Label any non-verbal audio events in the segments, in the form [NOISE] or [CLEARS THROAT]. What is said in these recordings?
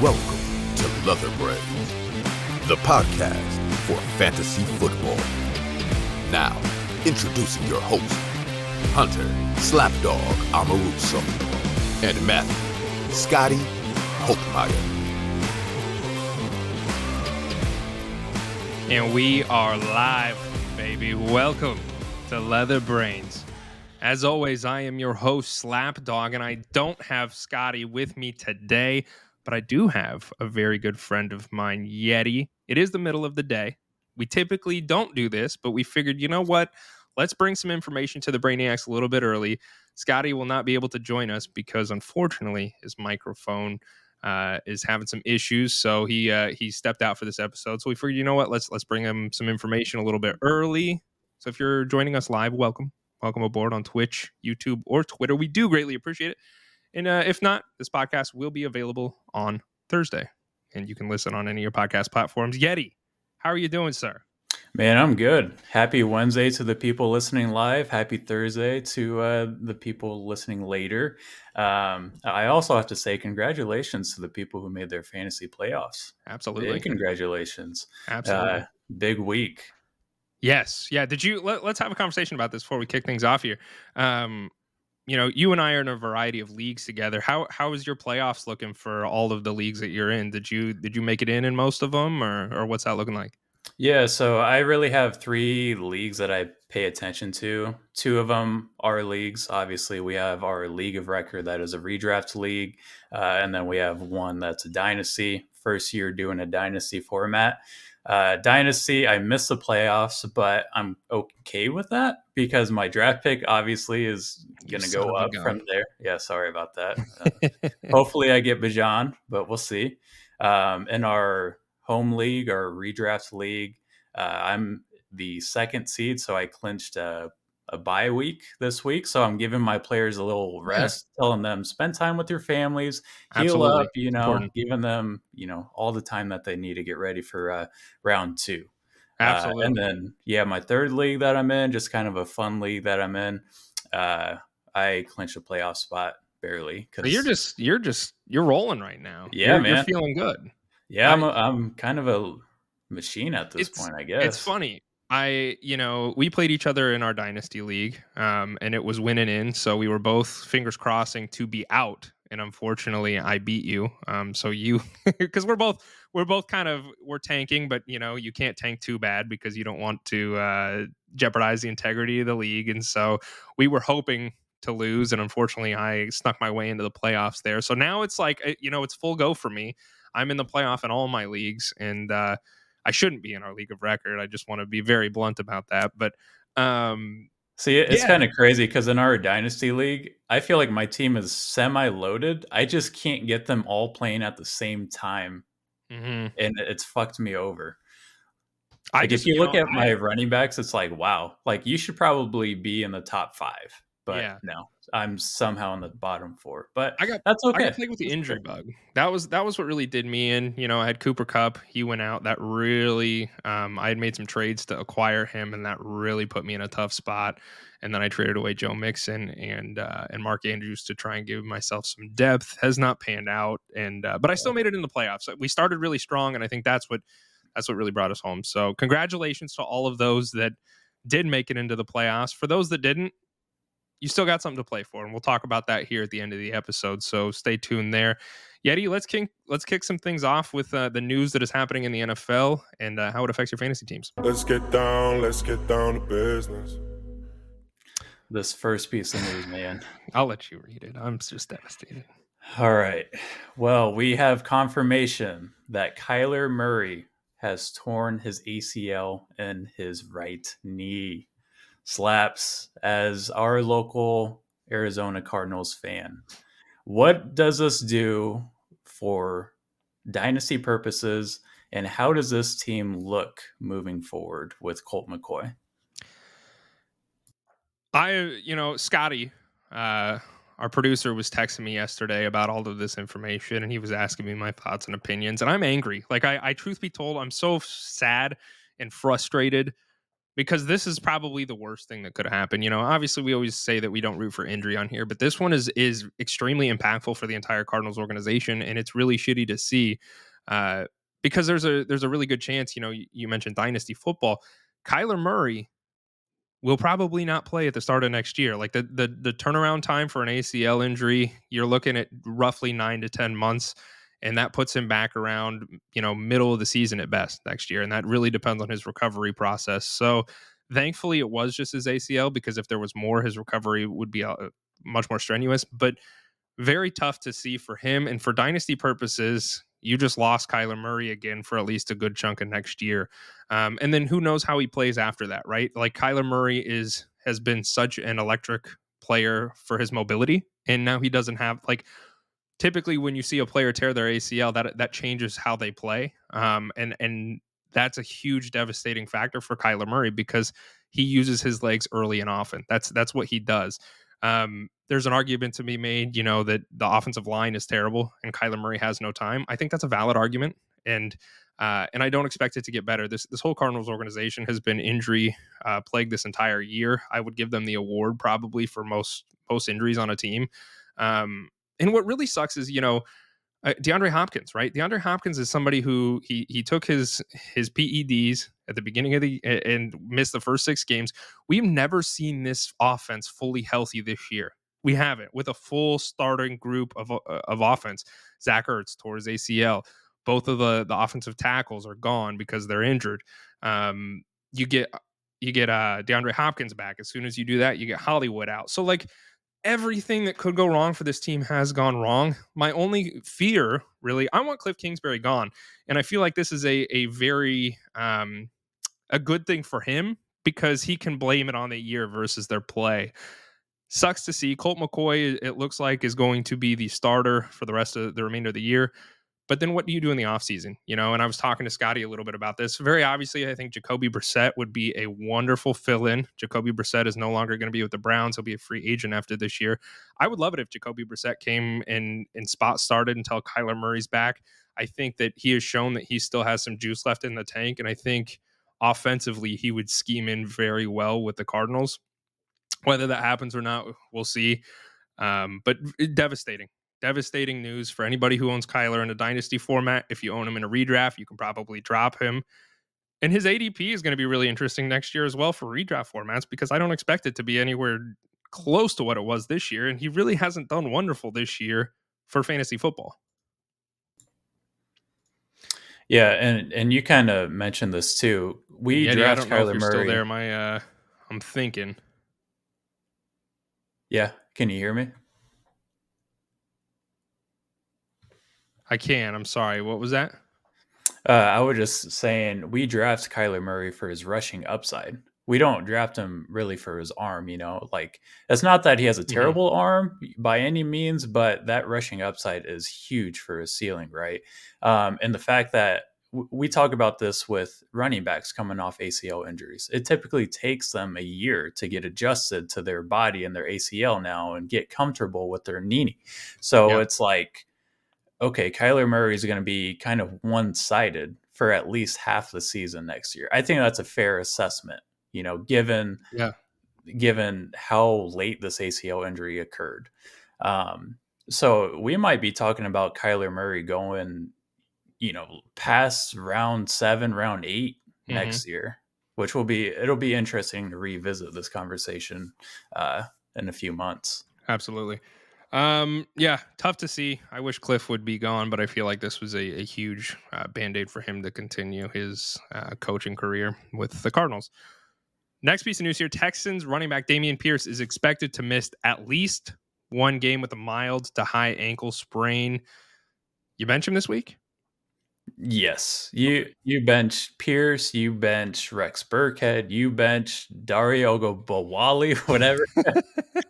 Welcome to Leather Brains, the podcast for fantasy football. Now, introducing your host, Hunter Slapdawg Amaruso, and Matthew Scotty Holtmeyer. And we are live, baby. Welcome to Leather Brains. As always, I am your host, Slapdawg, and I don't have Scotty with me today, but I do have a very good friend of mine, Yeti. It is the middle of the day. We typically don't do this, but we figured, you know what? Let's bring some information to the Brainiacs a little bit early. Scotty will not be able to join us because, unfortunately, his microphone uh, is having some issues, so he uh, he stepped out for this episode. So we figured, you know what? Let's let's bring him some information a little bit early. So if you're joining us live, welcome welcome aboard on Twitch, YouTube, or Twitter. We do greatly appreciate it. And uh, if not, this podcast will be available on Thursday, and you can listen on any of your podcast platforms. Yeti, how are you doing, sir? Man, I'm good. Happy Wednesday to the people listening live. Happy Thursday to uh, the people listening later. Um, I also have to say congratulations to the people who made their fantasy playoffs. Absolutely, Big congratulations. absolutely. Uh, big week. Yes. Yeah. Did you let, us have a conversation about this before we kick things off here? Um, you know, you and I are in a variety of leagues together. How how is your playoffs looking for all of the leagues that you're in? Did you did you make it in in most of them, or or what's that looking like? Yeah, so I really have three leagues that I pay attention to. Two of them are leagues. Obviously, we have our league of record that is a redraft league, uh, and then we have one that's a dynasty. First year doing a dynasty format. Uh, Dynasty, I missed the playoffs, but I'm okay with that because my draft pick obviously is going to go up from there. Yeah, sorry about that. [LAUGHS] Uh, hopefully, I get Bijan, but we'll see. Um, in our home league, our redraft league, uh, I'm the second seed, so I clinched a a bye week this week, so I'm giving my players a little rest, yeah. telling them spend time with your families, heal Absolutely. up, you know, Important. giving them you know all the time that they need to get ready for uh, round two. Absolutely. Uh, and then yeah, my third league that I'm in, just kind of a fun league that I'm in. Uh, I clinched a playoff spot barely because you're just you're just you're rolling right now. Yeah, you're, man, you're feeling good. Yeah, I, I'm I'm kind of a machine at this point. I guess it's funny I, you know, we played each other in our dynasty league, um, and it was winning in. So we were both fingers crossing to be out, and unfortunately, I beat you. Um, so you, [LAUGHS] because we're both we're both kind of we're tanking, but you know, you can't tank too bad because you don't want to uh, jeopardize the integrity of the league. And so we were hoping to lose, and unfortunately, I snuck my way into the playoffs there. So now it's like, uh, you know, it's full go for me. I'm in the playoff in all my leagues, and uh, I shouldn't be in our league of record. I just want to be very blunt about that. But um, see, it's yeah. kind of crazy because in our dynasty league, I feel like my team is semi loaded. I just can't get them all playing at the same time, mm-hmm. and it's fucked me over. Like I just, if you, you look know, at my I, running backs, it's like wow, like you should probably be in the top five, but yeah. no, I'm somehow on the bottom four, but I got that's okay. I got played with the injury bug. That was that was what really did me in. You know, I had Cooper Kupp. He went out. That really, um, I had made some trades to acquire him, and that really put me in a tough spot. And then I traded away Joe Mixon and uh, and Mark Andrews to try and give myself some depth. Has not panned out, and uh, but I still made it in the playoffs. We started really strong, and I think that's what that's what really brought us home. So congratulations to all of those that did make it into the playoffs. For those that didn't, you still got something to play for, and we'll talk about that here at the end of the episode. So stay tuned there. Yeti, let's kick let's kick some things off with uh, the news that is happening in the NFL and uh, how it affects your fantasy teams. Let's get down. Let's get down to business. This first piece of news, man. [SIGHS] I'll let you read it. I'm just devastated. All right. Well, we have confirmation that Kyler Murray has torn his ACL in his right knee slaps as our local Arizona Cardinals fan. What does this do for dynasty purposes, and how does this team look moving forward with Colt McCoy? I, you know, Scotty, uh, our producer was texting me yesterday about all of this information, and he was asking me my thoughts and opinions. And I'm angry. Like, I, I truth be told, I'm so sad and frustrated because this is probably the worst thing that could happen. You know, obviously we always say that we don't root for injury on here, but this one is is extremely impactful for the entire Cardinals organization, and it's really shitty to see uh, because there's a there's a really good chance. You know, you, you mentioned dynasty football. Kyler Murray will probably not play at the start of next year. Like the the the turnaround time for an ACL injury, you're looking at roughly nine to ten months and that puts him back around you know middle of the season at best next year and that really depends on his recovery process so thankfully it was just his acl because if there was more his recovery would be uh, much more strenuous but very tough to see for him and for dynasty purposes you just lost Kyler Murray again for at least a good chunk of next year. Um, and then who knows how he plays after that, right? Like Kyler Murray is has been such an electric player for his mobility, and now he doesn't have like typically when you see a player tear their ACL, that that changes how they play. Um, and and that's a huge devastating factor for Kyler Murray because he uses his legs early and often. That's that's what he does. Um, there's an argument to be made, you know, that the offensive line is terrible and Kyler Murray has no time. I think that's a valid argument, and uh, and I don't expect it to get better. This this whole Cardinals organization has been injury uh, plagued this entire year. I would give them the award probably for most most injuries on a team. Um, and what really sucks is you know uh, DeAndre Hopkins, right? DeAndre Hopkins is somebody who he he took his his PEDs at the beginning of the and missed the first six games. We've never seen this offense fully healthy this year. We haven't with a full starting group of uh, of offense. Zach Ertz tore his ACL. Both of the the offensive tackles are gone because they're injured. Um, you get you get uh, DeAndre Hopkins back. As soon as you do that, you get Hollywood out. So like everything that could go wrong for this team has gone wrong. My only fear, really, I want Cliff Kingsbury gone, and I feel like this is a a very um, a good thing for him because he can blame it on the year versus their play. Sucks to see Colt McCoy. It looks like is going to be the starter for the rest of the remainder of the year. But then what do you do in the offseason? You know, and I was talking to Scotty a little bit about this. Very obviously, I think Jacoby Brissett would be a wonderful fill in. Jacoby Brissett is no longer going to be with the Browns. He'll be a free agent after this year. I would love it if Jacoby Brissett came and, and spot started until Kyler Murray's back. I think that he has shown that he still has some juice left in the tank. And I think offensively, he would scheme in very well with the Cardinals. Whether that happens or not, we'll see. Um, but devastating devastating news for anybody who owns Kyler in a dynasty format. If you own him in a redraft, you can probably drop him. And his ADP is going to be really interesting next year as well for redraft formats because I don't expect it to be anywhere close to what it was this year. And he really hasn't done wonderful this year for fantasy football. Yeah, and and you kind of mentioned this too. We yeah, draft yeah, Kyler Murray. Still there, my uh, I'm thinking. Yeah, can you hear me? I can. I'm sorry. What was that? Uh, I was just saying we draft Kyler Murray for his rushing upside. We don't draft him really for his arm, you know. Like it's not that he has a mm-hmm. terrible mm-hmm. arm by any means, but that rushing upside is huge for his ceiling, right? Um, and the fact that w- we talk about this with running backs coming off ACL injuries, it typically takes them a year to get adjusted to their body and their ACL now and get comfortable with their knee. So yeah. it's like okay, Kyler Murray is going to be kind of one sided for at least half the season next year. I think that's a fair assessment, you know, given yeah. given how late this ACL injury occurred. Um, so we might be talking about Kyler Murray going, you know, past round seven, round 8 mm-hmm. next year, which will be it'll be interesting to revisit this conversation uh, in a few months. Absolutely. Um, yeah, tough to see. I wish Cliff would be gone, but I feel like this was a, a huge uh, band aid for him to continue his uh, coaching career with the Cardinals. Next piece of news here Texans running back Dameon Pierce is expected to miss at least one game with a mild to high ankle sprain. You bench him this week? Yes, you you bench Pierce, you bench Rex Burkhead, you bench Dare Ogunbowale, [LAUGHS] whatever. [LAUGHS]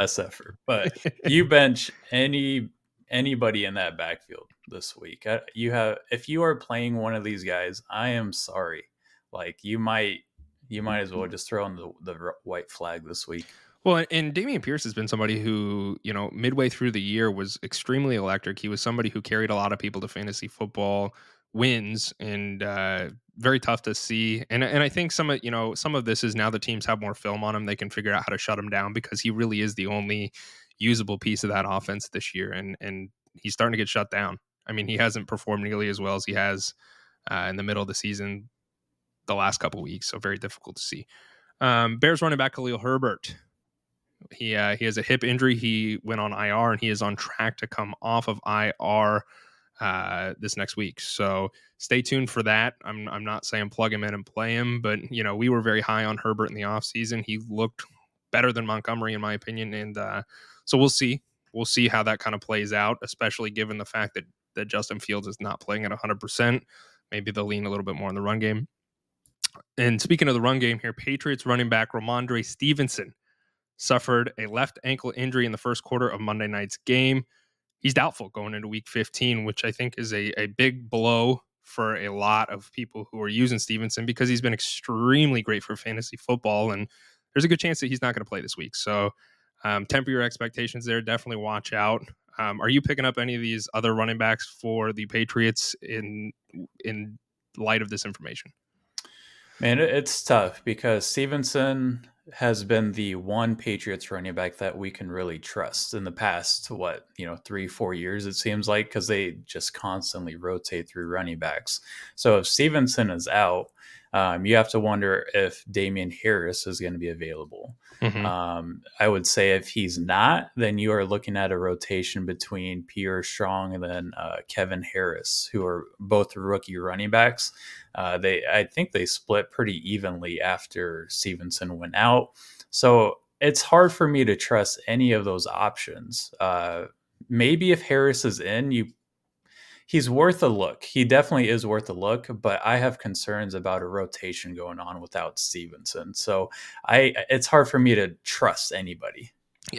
best effort. But [LAUGHS] you bench any anybody in that backfield this week. Uh, you have if you are playing one of these guys, I am sorry. Like you might you might as well just throw in the the white flag this week. Well, and Dameon Pierce has been somebody who, you know, midway through the year was extremely electric. He was somebody who carried a lot of people to fantasy football, wins and uh, very tough to see. And and I think some of you know some of this is now the teams have more film on him, they can figure out how to shut him down because he really is the only usable piece of that offense this year, and and he's starting to get shut down. I mean, he hasn't performed nearly as well as he has uh, in the middle of the season, the last couple weeks. So very difficult to see. Um, Bears running back Khalil Herbert. He uh, he has a hip injury. He went on IR and he is on track to come off of IR uh, this next week. So stay tuned for that. I'm I'm not saying plug him in and play him, but you know we were very high on Herbert in the offseason. He looked better than Montgomery in my opinion, and uh, so we'll see. We'll see how that kind of plays out, especially given the fact that that Justin Fields is not playing at 100. percent Maybe they'll lean a little bit more in the run game. And speaking of the run game here, Patriots running back Rhamondre Stevenson suffered a left ankle injury in the first quarter of Monday night's game. He's doubtful going into week 15, which I think is a, a big blow for a lot of people who are using Stevenson because he's been extremely great for fantasy football. And there's a good chance that he's not going to play this week. So um, temper your expectations there. Definitely watch out. Um, are you picking up any of these other running backs for the Patriots in in light of this information? Man, it's tough because Stevenson has been the one Patriots running back that we can really trust in the past, what, you know, three, four years, it seems like, because they just constantly rotate through running backs. So if Stevenson is out, um, you have to wonder if Damien Harris is going to be available. Mm-hmm. Um, I would say if he's not, then you are looking at a rotation between Pierre Strong and then uh, Kevin Harris, who are both rookie running backs. Uh, they, I think, they split pretty evenly after Stevenson went out. So it's hard for me to trust any of those options. Uh, maybe if Harris is in, you he's worth a look. He definitely is worth a look, but I have concerns about a rotation going on without Stevenson. So I it's hard for me to trust anybody.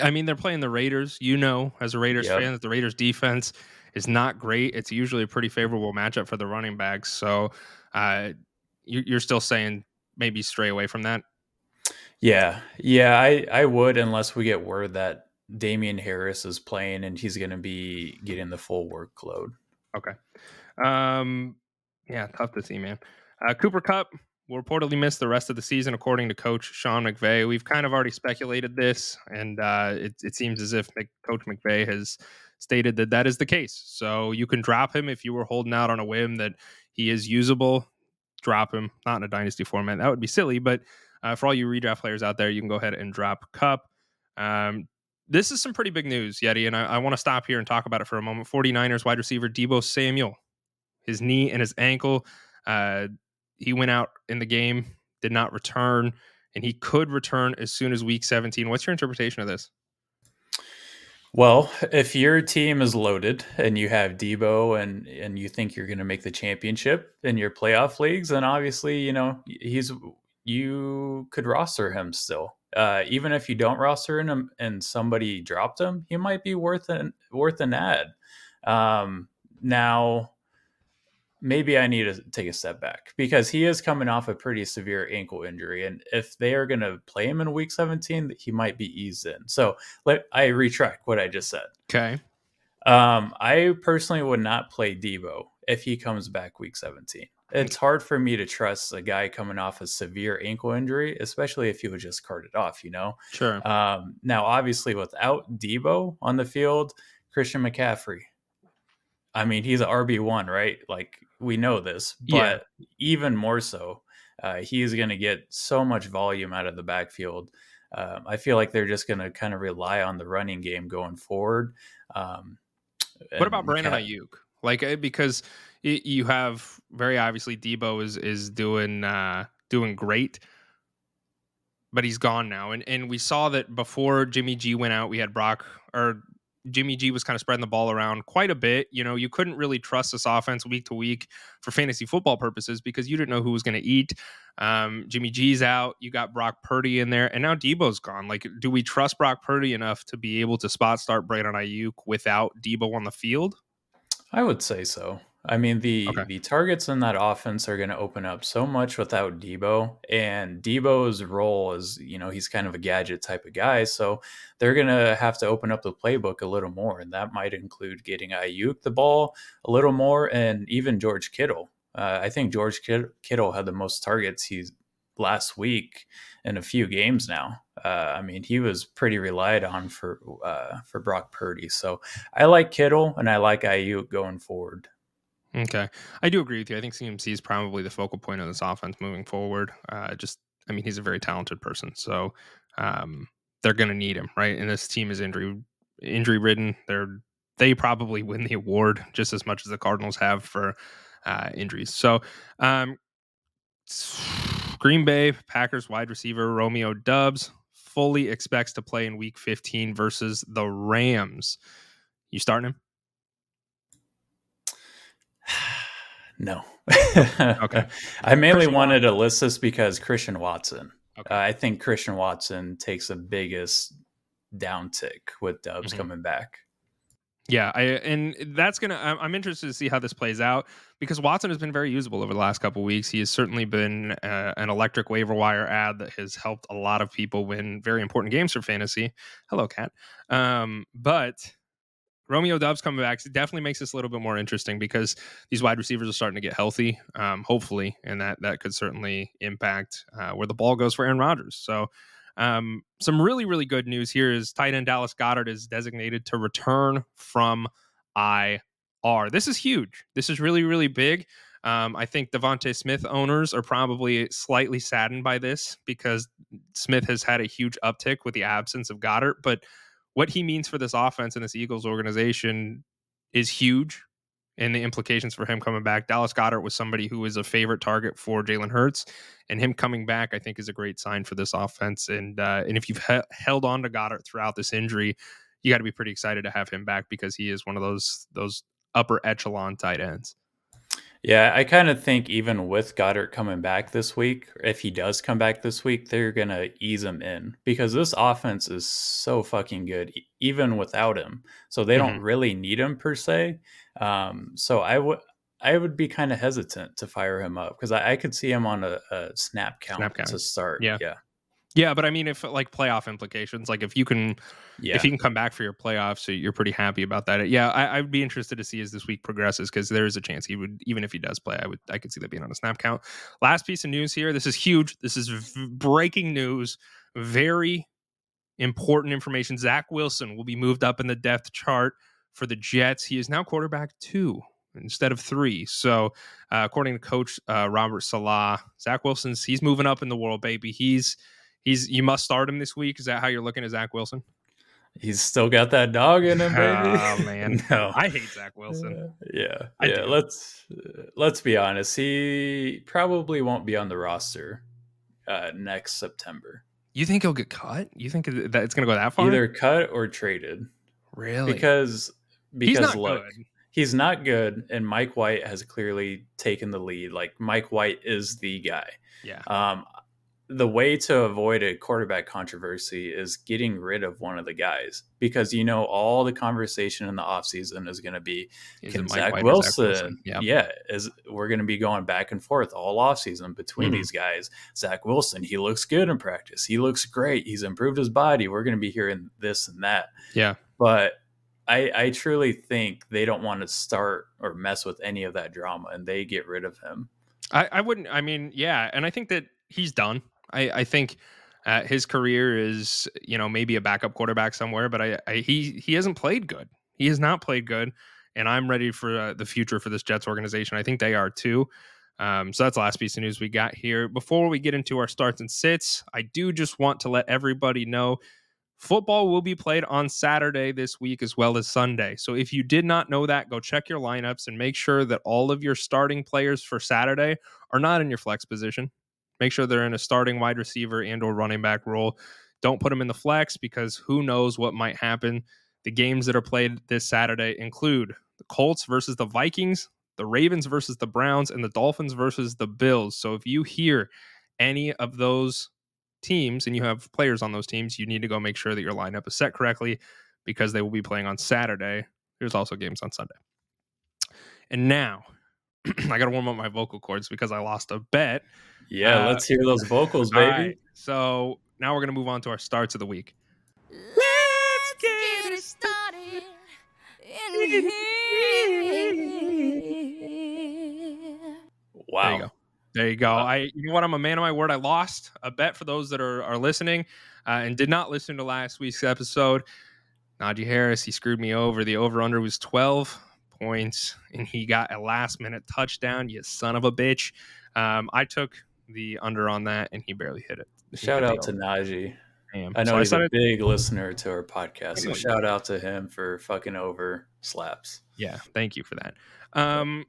I mean, they're playing the Raiders. You know, as a Raiders yep. fan, that the Raiders defense is not great. It's usually a pretty favorable matchup for the running backs. So uh, you, are still saying maybe stray away from that. Yeah, yeah, I I would unless we get word that Damien Harris is playing and he's going to be getting the full workload. Okay. Um, yeah, tough to see, man. Uh, Cooper Kupp will reportedly miss the rest of the season, according to Coach Sean McVay. We've kind of already speculated this, and uh, it, it seems as if Coach McVay has stated that that is the case. So you can drop him if you were holding out on a whim that he is usable. Drop him, not in a dynasty format. That would be silly, but uh, for all you redraft players out there, you can go ahead and drop Kupp. Um, this is some pretty big news, Yeti, and I, I want to stop here and talk about it for a moment. 49ers wide receiver Deebo Samuel, his knee and his ankle. Uh, he went out in the game, did not return, and he could return as soon as week 17. What's your interpretation of this? Well, if your team is loaded and you have Deebo and and you think you're going to make the championship in your playoff leagues, then obviously you know he's you could roster him still uh, even if you don't roster him and somebody dropped him, he might be worth an worth an ad. Um, now, maybe I need to take a step back because he is coming off a pretty severe ankle injury, and if they are going to play him in Week 17, he might be eased in. So let I retract what I just said. Okay. Um, I personally would not play Deebo if he comes back Week 17 it's hard for me to trust a guy coming off a severe ankle injury, especially if he would just carted off, you know? Sure. Um, now, obviously, without Deebo on the field, Christian McCaffrey, I mean, he's an RB1, right? Like, we know this, but yeah. even more so, uh, he's going to get so much volume out of the backfield. Um, I feel like they're just going to kind of rely on the running game going forward. Um, what about Brandon Aiyuk? Like, eh, because you have very obviously Deebo is is doing uh, doing great, but he's gone now. And and we saw that before Jimmy G went out, we had Brock or Jimmy G was kind of spreading the ball around quite a bit. You know, you couldn't really trust this offense week to week for fantasy football purposes because you didn't know who was going to eat. Um, Jimmy G's out. You got Brock Purdy in there, and now Deebo's gone. Like, do we trust Brock Purdy enough to be able to spot start Brandon Aiyuk without Deebo on the field? I would say so. I mean the Okay. the targets in that offense are going to open up so much without Deebo, and Deebo's role is you know he's kind of a gadget type of guy, so they're going to have to open up the playbook a little more, and that might include getting Aiyuk the ball a little more, and even George Kittle. Uh, I think George Kittle had the most targets he's last week in a few games now. Uh, I mean, he was pretty relied on for uh, for Brock Purdy. So I like Kittle and I like Aiyuk going forward. Okay, I do agree with you. I think CMC is probably the focal point of this offense moving forward. Uh, just, I mean, he's a very talented person, so um, they're going to need him, right? And this team is injury injury ridden. They're they probably win the award just as much as the Cardinals have for uh, injuries. So, um, [SIGHS] Green Bay Packers wide receiver Romeo Doubs fully expects to play in Week 15 versus the Rams. You starting him? No. Okay. [LAUGHS] I mainly Christian wanted to list this because Christian Watson. Okay. Uh, I think Christian Watson takes the biggest downtick with Doubs Mhm. coming back. Yeah, I and that's gonna. I'm, I'm interested to see how this plays out because Watson has been very usable over the last couple weeks. He has certainly been uh, an electric waiver wire ad that has helped a lot of people win very important games for fantasy. Hello, cat. Um, but Romeo Doubs coming back definitely makes this a little bit more interesting because these wide receivers are starting to get healthy, um, hopefully, and that that could certainly impact uh, where the ball goes for Aaron Rodgers. So. Um, some really, really good news here is tight end Dallas Goedert is designated to return from IR. This is huge. This is really, really big. Um, I think DeVonta Smith owners are probably slightly saddened by this because Smith has had a huge uptick with the absence of Goedert. But what he means for this offense and this Eagles organization is huge. And the implications for him coming back. Dallas Goedert was somebody who was a favorite target for Jalen Hurts, and him coming back, I think, is a great sign for this offense. And uh, and if you've he- held on to Goedert throughout this injury, you got to be pretty excited to have him back because he is one of those those upper echelon tight ends. Yeah, I kind of think even with Goedert coming back this week, if he does come back this week, they're going to ease him in because this offense is so fucking good, e- even without him. So they don't really need him per se. Um, so I would. I would be kind of hesitant to fire him up because I, I could see him on a, a snap count, Snap count. to start. Yeah. yeah, Yeah, but I mean, if like playoff implications, like if you can yeah. if you can come back for your playoffs, so you're pretty happy about that. Yeah, I, I'd be interested to see as this week progresses because there is a chance he would, even if he does play, I would, I could see that being on a snap count. Last piece of news here. This is huge. This is v- breaking news. Very important information. Zach Wilson will be moved up in the depth chart for the Jets. He is now quarterback two instead of three. So, uh, according to Coach uh, Robert Saleh, Zach Wilson's he's moving up in the world, baby. He's he's you must start him this week. Is that how you're looking at Zach Wilson? He's still got that dog in him, baby. Oh, [LAUGHS] man. no. I hate Zach Wilson. Yeah, I yeah. do. Let's let's be honest. He probably won't be on the roster uh, next September. You think he'll get cut? You think that it's going to go that far? Either cut or traded really? because because he's not look, good. he's not good, and Mike White has clearly taken the lead. Like Mike White is the guy. Yeah. Um, the way to avoid a quarterback controversy is getting rid of one of the guys because you know all the conversation in the offseason is going to be Is can Zach White or Wilson, Yeah. yeah, is we're going to be going back and forth all offseason between Mhm. these guys. Zach Wilson, he looks good in practice. He looks great. He's improved his body. We're going to be hearing this and that. Yeah. But I, I truly think they don't want to start or mess with any of that drama, and they get rid of him. I, I wouldn't. I mean, yeah, and I think that he's done. I, I think uh, his career is, you know, maybe a backup quarterback somewhere, but I, I he he hasn't played good. He has not played good, and I'm ready for uh, the future for this Jets organization. I think they are too. Um, so that's the last piece of news we got here. Before we get into our starts and sits, I do just want to let everybody know football will be played on Saturday this week as well as Sunday. So if you did not know that, go check your lineups and make sure that all of your starting players for Saturday are not in your flex position. Make sure they're in a starting wide receiver and or running back role. Don't put them in the flex because who knows what might happen. The games that are played this Saturday include the Colts versus the Vikings, the Ravens versus the Browns, and the Dolphins versus the Bills. So if you hear any of those teams and you have players on those teams, you need to go make sure that your lineup is set correctly because they will be playing on Saturday. There's also games on Sunday. And now [CLEARS THROAT] I got to warm up my vocal cords because I lost a bet. Yeah, Uh, let's hear those vocals, [LAUGHS] baby. right, so now we're going to move on to our starts of the week. Let's get it started in here. Wow. There you go. There you go. I you know what? I'm a man of my word. I lost a bet for those that are are listening uh, and did not listen to last week's episode. Najee Harris, he screwed me over. The over under was 12 points, and he got a last minute touchdown. You son of a bitch. Um, I took the under on that, and he barely hit it. Shout out to. Najee. Damn. I know So he's a big listener to our podcast. So shout out to him for fucking over slaps. Yeah, thank you for that. Um,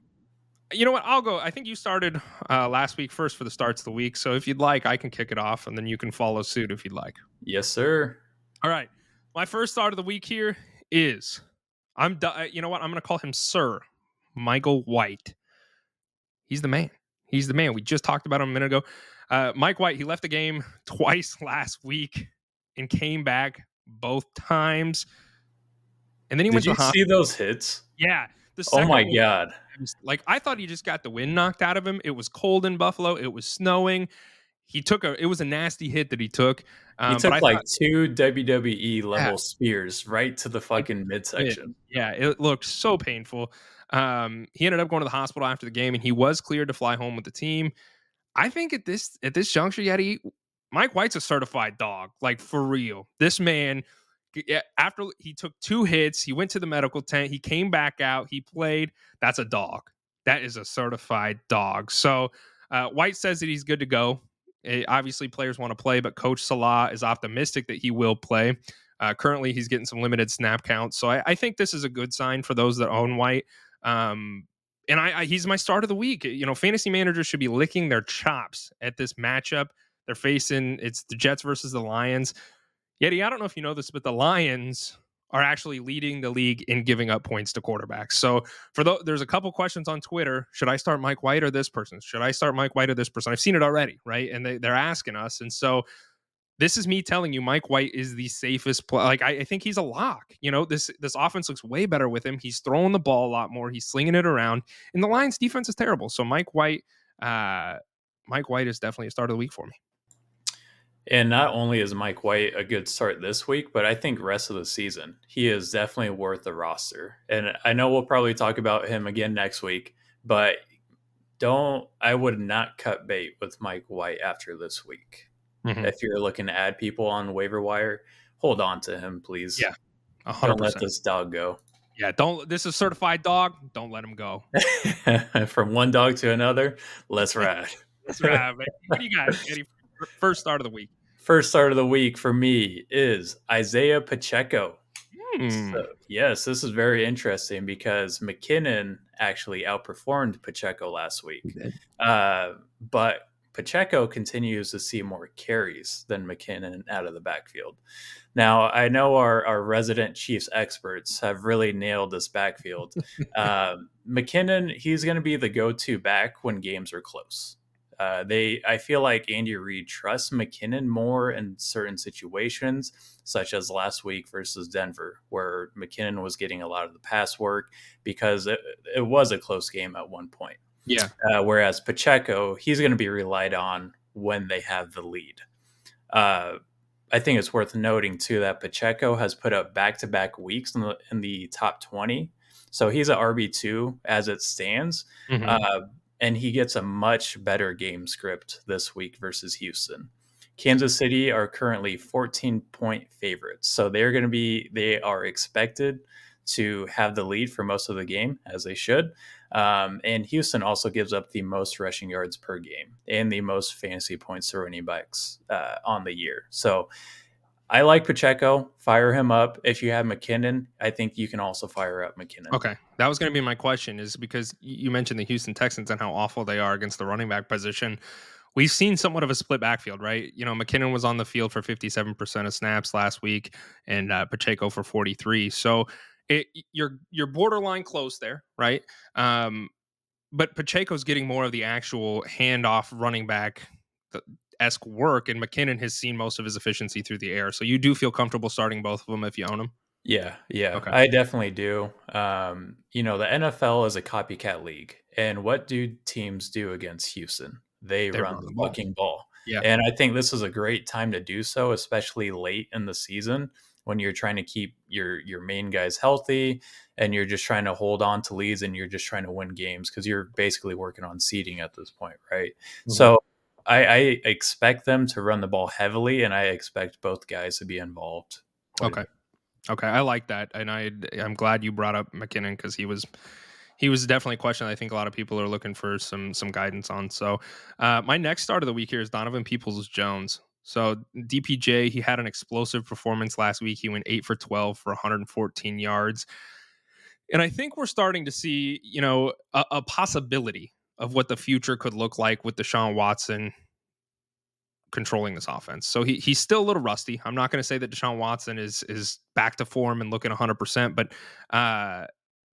you know what? I'll go. I think you started uh, last week first for the starts of the week. So if you'd like, I can kick it off, and then you can follow suit if you'd like. Yes, sir. All right. My first start of the week here is I'm di- you know what? I'm going to call him Sir Michael White. He's the man. He's the man. We just talked about him a minute ago. Uh, Mike White, he left the game [LAUGHS] twice last week and came back both times. And then he Did went you to the hospital. see those hits? Yeah. Oh my one- god. like I thought he just got the wind knocked out of him. It was cold in Buffalo. It was snowing. He took a. It was a nasty hit that he took. Um, He took like thought- two WWE level Yeah. spears right to the fucking midsection. yeah, it looked so painful. Um, he ended up going to the hospital after the game, and he was cleared to fly home with the team. I think at this at this juncture, Yeti, Mike White's a certified dog, like for real. This man, yeah, after he took two hits, he went to the medical tent. He came back out. He played. That's a dog. That is a certified dog. So uh, White says that he's good to go. Eh, obviously, players want to play, but Coach Saleh is optimistic that he will play. Uh, currently, he's getting some limited snap counts, so I, I think this is a good sign for those that own White. Um, and I, I, he's my start of the week. You know, fantasy managers should be licking their chops at this matchup. They're facing it's the Jets versus the Lions. Yeti, I don't know if you know this, but the Lions are actually leading the league in giving up points to quarterbacks. So for the, there's a couple questions on Twitter. Should I start Mike White or this person? Should I start Mike White or this person? I've seen it already, right? And they, they're asking us. And so this is me telling you Mike White is the safest play. Like I, I think he's a lock. You know, this this offense looks way better with him. He's throwing the ball a lot more. He's slinging it around. And the Lions defense is terrible. So Mike White, uh, Mike White is definitely a start of the week for me. And not only is Mike White a good start this week, but I think rest of the season he is definitely worth the roster. And I know we'll probably talk about him again next week, but don't I would not cut bait with Mike White after this week. Mhm. If you're looking to add people on waiver wire, hold on to him, please. Yeah, A hundred Don't let this dog go. Yeah, don't. This is certified dog. Don't let him go. [LAUGHS] From one dog to another, let's [LAUGHS] ride. That's right. man. What do you got? Yeti? First start of the week. First start of the week for me is Isaiah Pacheco. Hmm. So, yes, this is very interesting because McKinnon actually outperformed Pacheco last week. Uh, but Pacheco continues to see more carries than McKinnon out of the backfield. Now, I know our, our resident Chiefs experts have really nailed this backfield. um, [LAUGHS] McKinnon, he's going to be the go to back when games are close. Uh, they, I feel like Andy Reid trusts McKinnon more in certain situations, such as last week versus Denver, where McKinnon was getting a lot of the pass work because it, it was a close game at one point. Yeah. Uh, whereas Pacheco, he's going to be relied on when they have the lead. Uh, I think it's worth noting too that Pacheco has put up back-to-back weeks in the in the top twenty, so he's an RB two as it stands, Mhm. uh, and he gets a much better game script this week versus Houston. Kansas City are currently 14 point favorites, so they're going to be they are expected to have the lead for most of the game as they should. Um, and Houston also gives up the most rushing yards per game and the most fantasy points to running backs uh, on the year. So I like Pacheco. Fire him up. If you have McKinnon, I think you can also fire up McKinnon. Okay, that was going to be my question. Is because you mentioned the Houston Texans and how awful they are against the running back position. We've seen somewhat of a split backfield, right? You know, McKinnon was on the field for 57% of snaps last week, and uh, Pacheco for 43. So it, you're you're borderline close there, right? Um, but Pacheco's getting more of the actual handoff running back esque work, and McKinnon has seen most of his efficiency through the air. So you do feel comfortable starting both of them if you own them. Yeah, yeah, Okay. I definitely do. Um, you know, the NFL is a copycat league, and what do teams do against Houston? They, They run run the ball. fucking ball. Yeah. And I think this is a great time to do so, especially late in the season when you're trying to keep your your main guys healthy and you're just trying to hold on to leads and you're just trying to win games because you're basically working on seeding at this point, right? Mhm. So I, I expect them to run the ball heavily, and I expect both guys to be involved. Okay. Okay, I like that, and I I'm glad you brought up McKinnon because he was he was definitely a question I think a lot of people are looking for some some guidance on. So uh, my next start of the week here is Donovan Peoples Jones. So DPJ he had an explosive performance last week. He went eight for twelve for 114 yards, and I think we're starting to see you know a, a possibility of what the future could look like with Deshaun Watson controlling this offense. So he he's still a little rusty. I'm not going to say that Deshaun Watson is is back to form and looking 100%, but uh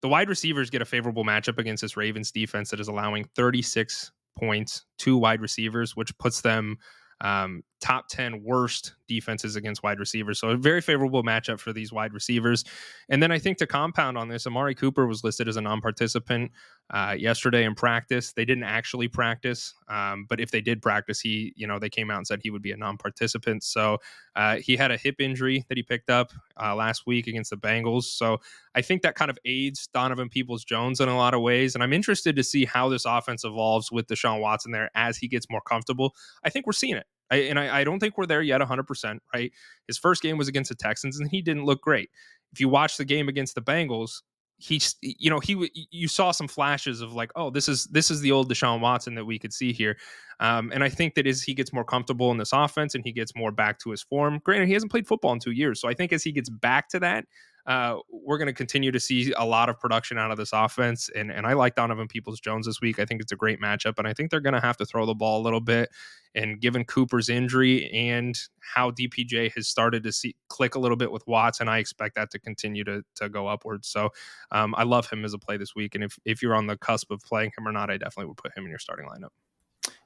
the wide receivers get a favorable matchup against this Ravens defense that is allowing 36 points to wide receivers, which puts them um, top 10 worst defenses against wide receivers. So a very favorable matchup for these wide receivers. And then I think to compound on this, Amari Cooper was listed as a non-participant uh, yesterday in practice. They didn't actually practice, um, but if they did practice, he, you know, they came out and said he would be a non-participant. So uh, he had a hip injury that he picked up uh, last week against the Bengals. So I think that kind of aids Donovan Peoples Jones in a lot of ways. And I'm interested to see how this offense evolves with Deshaun Watson there as he gets more comfortable. I think we're seeing it. I, and I, I don't think we're there yet 100%, right? His first game was against the Texans and he didn't look great. If you watch the game against the Bengals, he's you know he you saw some flashes of like oh this is this is the old Deshaun Watson that we could see here um, and I think that as he gets more comfortable in this offense and he gets more back to his form granted he hasn't played football in two years so I think as he gets back to that uh, we're going to continue to see a lot of production out of this offense and and I like Donovan Peoples Jones this week I think it's a great matchup and I think they're going to have to throw the ball a little bit and given Cooper's injury and how DPJ has started to see click a little bit with Watts, and I expect that to continue to to go upwards. So um, I love him as a play this week, and if if you're on the cusp of playing him or not, I definitely would put him in your starting lineup.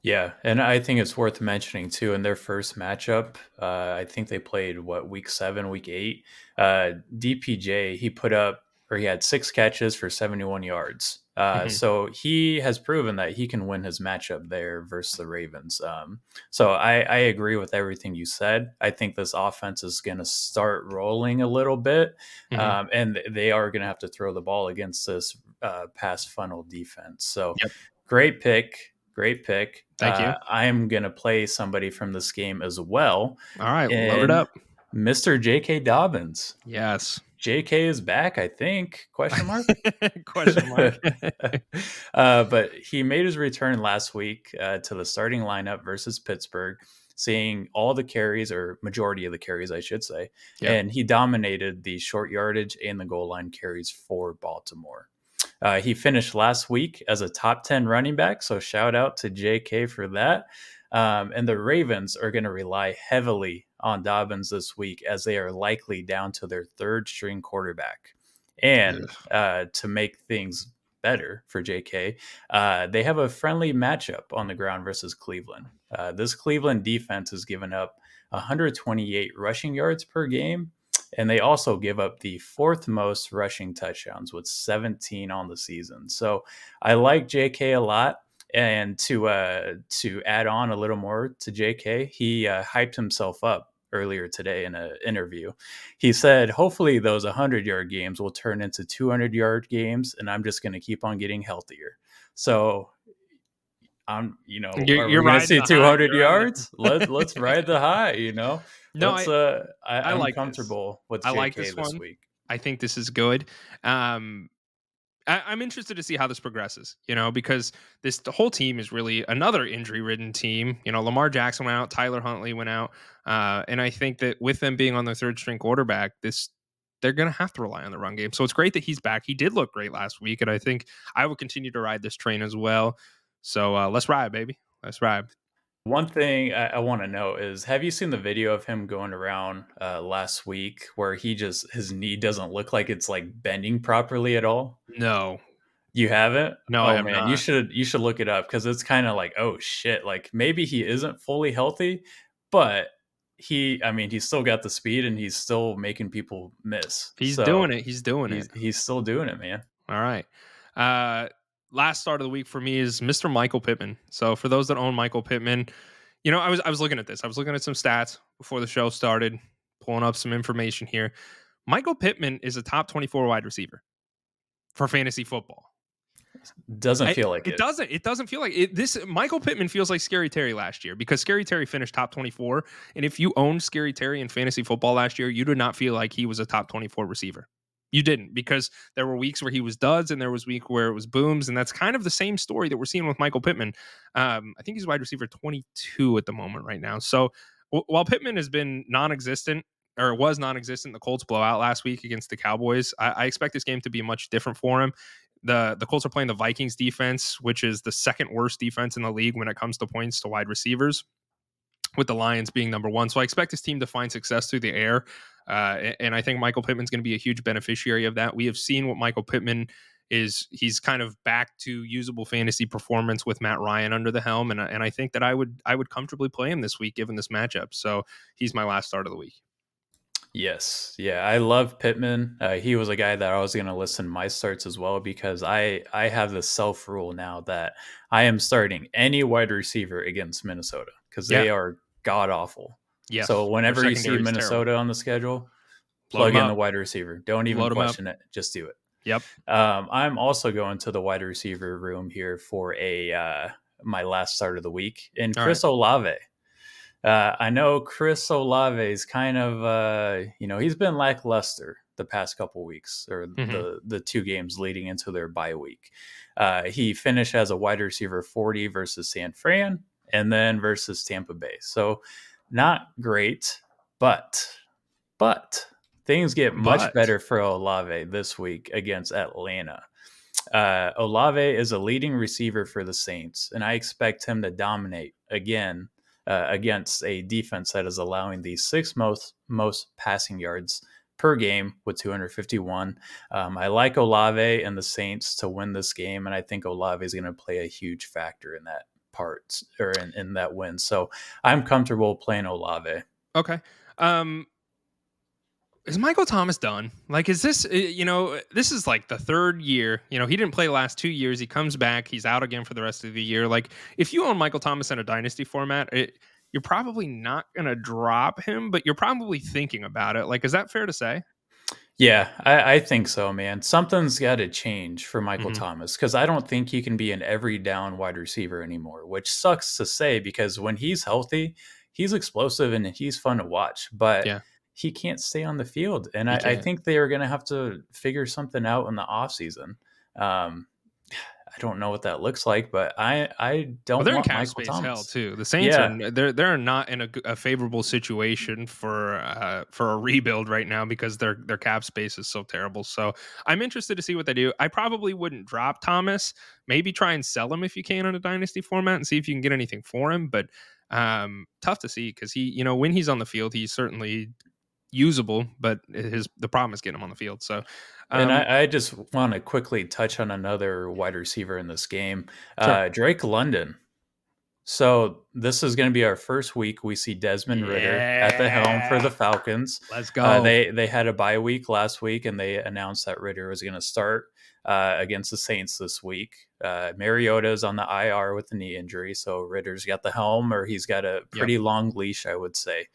Yeah, and I think it's worth mentioning too. In their first matchup, uh, I think they played what week seven, week eight. Uh, DPJ he put up or he had six catches for seventy one yards. Uh, Mhm. So he has proven that he can win his matchup there versus the Ravens. Um, so I, I agree with everything you said. I think this offense is going to start rolling a little bit, Mhm. um, and they are going to have to throw the ball against this uh, pass funnel defense. So Yep. great pick, great pick. Thank you. Uh, I'm going to play somebody from this game as well, All right, load it up. Mr. J.K. Dobbins. Yes. J.K. is back, I think? Question mark. [LAUGHS] Question mark. [LAUGHS] uh, but he made his return last week uh, to the starting lineup versus Pittsburgh, seeing all the carries or majority of the carries, I should say, Yeah. and he dominated the short yardage and the goal line carries for Baltimore. Uh, he finished last week as a top 10 running back, so shout out to JK for that. Um, and the Ravens are going to rely heavily on Dobbins this week as they are likely down to their third string quarterback. And uh, to make things better for JK, uh, they have a friendly matchup on the ground versus Cleveland. Uh, this Cleveland defense has given up 128 rushing yards per game, and they also give up the fourth most rushing touchdowns with 17 on the season. So I like JK a lot. And to uh, to add on a little more to JK, he uh, hyped himself up earlier today in an interview. He said, "Hopefully, those 100 yard games will turn into 200 yard games, and I'm just going to keep on getting healthier." So, I'm, you know, You're- you're gonna riding see the high, 200 you're riding the- yards? Let's let's ride the high. You know, [LAUGHS] No, let's, I, uh, I, I I'm like this. comfortable with I like this this one. week. I think this is good. Um, I, I'm interested to see how this progresses, you know, because this the whole team is really another injury ridden team. You know, Lamar Jackson went out, Tyler Huntley went out. Uh, and I think that with them being on their third string quarterback, this they're going to have to rely on the run game. So it's great that he's back. He did look great last week. And I think I will continue to ride this train as well. So uh, let's ride, baby. Let's ride. One thing I, I want to know is have you seen the video of him going around uh, last week where he just his knee doesn't look like it's like bending properly at all? No, You haven't? No, oh, man, you should you should look it up because it's kind of like oh shit, like maybe he isn't fully healthy, but he, I mean, he's still got the speed and he's still making people miss. He's So, doing it. He's doing He's, it. he's still doing it, man. All right. Uh, last start of the week for me is Mr. Michael Pittman. So for those that own Michael Pittman, you know, I was I was looking at this. I was looking at some stats before the show started, pulling up some information here. Michael Pittman is a top 24 wide receiver for fantasy football. Doesn't I- feel like it it. doesn't. It doesn't feel like it. This Michael Pittman feels like Scary Terry last year because Scary Terry finished top twenty four, and if you owned Scary Terry in fantasy football last year, you did not feel like he was a top twenty four receiver. You didn't because there were weeks where he was duds and there was week where it was booms, and that's kind of the same story that we're seeing with Michael Pittman. Um, I think he's wide receiver twenty two at the moment right now. So w- while Pittman has been non existent or was non-existent. The Colts blowout last week against the Cowboys. I, I expect this game to be much different for him. The the Colts are playing the Vikings defense, which is the second worst defense in the league when it comes to points to wide receivers, with the Lions being number one. So I expect this team to find success through the air. Uh, and I think Michael Pittman's going to be a huge beneficiary of that. We have seen what Michael Pittman is. He's kind of back to usable fantasy performance with Matt Ryan under the helm, and and I think that I would I would comfortably play him this week given this matchup. So he's my last start of the week. Yes, yeah, I love Pittman. Uh, he was a guy that I was going to listen my starts as well because I I have the self rule now that I am starting any wide receiver against Minnesota because they Yeah. are god awful. Yes. So whenever you see Minnesota terrible. on the schedule, plug in the wide receiver. Don't even Load question it. Just do it. Yep. Um, I'm also going to the wide receiver room here for a uh, my last start of the week in All Chris Olave. Uh, I know Chris Olave is kind of uh, you know he's been lackluster the past couple weeks or Mhm. the the two games leading into their bye week. Uh, he finished as a wide receiver 40 versus San Fran and then versus Tampa Bay. So not great, but but things get much But. better for Olave this week against Atlanta. Uh, Olave is a leading receiver for the Saints, and I expect him to dominate again uh, against a defense that is allowing the sixth most most passing yards per game with 251. Um, I like Olave and the Saints to win this game, and I think Olave is going to play a huge factor in that part or in, in that win. So I'm comfortable playing Olave. Okay. Um is Michael Thomas done? Like is this uh, you know, this is like the third year. You know, he didn't play the last 2 years. He comes back, he's out again for the rest of the year. Like if you own Michael Thomas in a dynasty format, it, you're probably not going to drop him, but you're probably thinking about it. Like is that fair to say? Yeah, I, I think so, man. Something's got to change for Michael Mhm. Thomas because I don't think he can be an every down wide receiver anymore, which sucks to say because when he's healthy, he's explosive and he's fun to watch, but Yeah. He can't stay on the field. And I, I think they are going to have to figure something out in the offseason. Um, I don't know what that looks like, but I, I don't Well, they're in want cap Michael space Thomas. hell too. The Saints Yeah. are they're they're not in a favorable situation for uh, for a rebuild right now because their their cap space is so terrible. So I'm interested to see what they do. I probably wouldn't drop Thomas. Maybe try and sell him if you can in a dynasty format and see if you can get anything for him. But um, tough to see because he you know when he's on the field he's certainly usable, but his the problem is getting him on the field. So um, and I, I just want to quickly touch on another wide receiver in this game, Sure. uh, Drake London. So this is going to be our first week. We see Desmond Ridder at the helm for the Falcons. let's go. Uh, they they had a bye week last week, and they announced that Ridder was going to start uh, against the Saints this week. Uh, Mariota is on the IR with a knee injury, so Ridder's got the helm, or he's got a pretty long leash, I would say.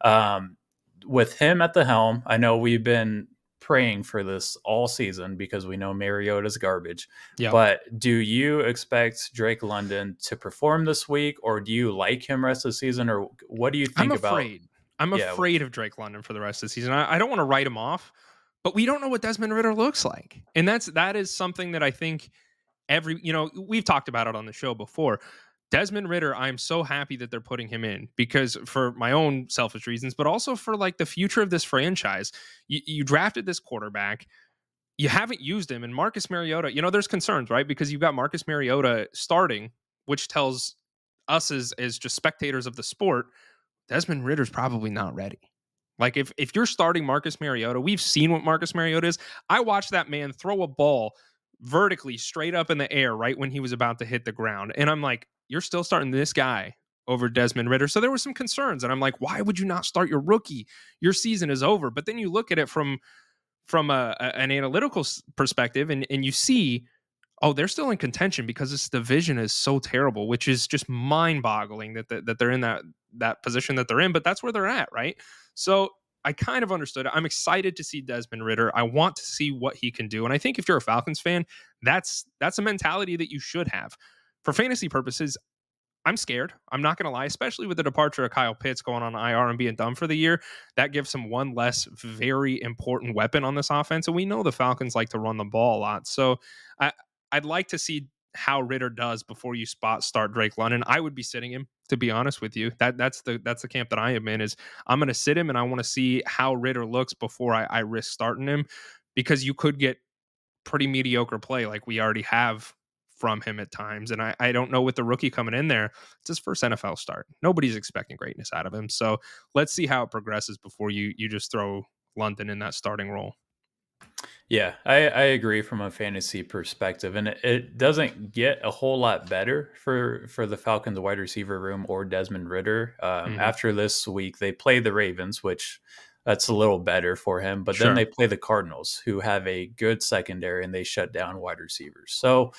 Um, with him at the helm, I know we've been praying for this all season because we know Mariota's garbage. Yeah. But do you expect Drake London to perform this week, or do you like him rest of the season, or what do you think I'm about? afraid. I'm Yeah. afraid of Drake London for the rest of the season. I, I don't want to write him off, but we don't know what Desmond Ridder looks like, and that's that is something that I think every you know we've talked about it on the show before. Desmond Ridder, I'm so happy that they're putting him in because for my own selfish reasons, but also for like the future of this franchise. You, you drafted this quarterback. You haven't used him, and Marcus Mariota. You know, there's concerns, right? Because you've got Marcus Mariota starting, which tells us as as just spectators of the sport, Desmond Ridder's probably not ready. Like if if you're starting Marcus Mariota, we've seen what Marcus Mariota is. I watched that man throw a ball vertically straight up in the air right when he was about to hit the ground, and I'm like, you're still starting this guy over Desmond Ridder. So there were some concerns, and I'm like, why would you not start your rookie? Your season is over. But then you look at it from from a, a- an analytical perspective, and and you see, oh, they're still in contention because this division is so terrible, which is just mind boggling that, that that they're in that that position that they're in. But that's where they're at, right? So I kind of understood. I'm excited to see Desmond Ridder. I want to see what he can do. And I think if you're a Falcons fan, that's that's a mentality that you should have. For fantasy purposes, I'm scared. I'm not going to lie, especially with the departure of Kyle Pitts going on IR and being done for the year. That gives him one less very important weapon on this offense. And we know the Falcons like to run the ball a lot. So I, I'd like to see how Ridder does before you spot start Drake London. I would be sitting him, to be honest with you. That that's the that's the camp that I am in. Is I'm going to sit him and I want to see how Ridder looks before I, I risk starting him, because you could get pretty mediocre play like we already have from him at times. And I, I don't know with the rookie coming in there, it's his first NFL start. Nobody's expecting greatness out of him. So let's see how it progresses before you you just throw London in that starting role. Yeah, I, I agree from a fantasy perspective, and it, it doesn't get a whole lot better for for the Falcons wide receiver room or Desmond Ridder. Um, Mhm. After this week, they play the Ravens, which that's a little better for him. But Sure. then they play the Cardinals, who have a good secondary, and they shut down wide receivers. So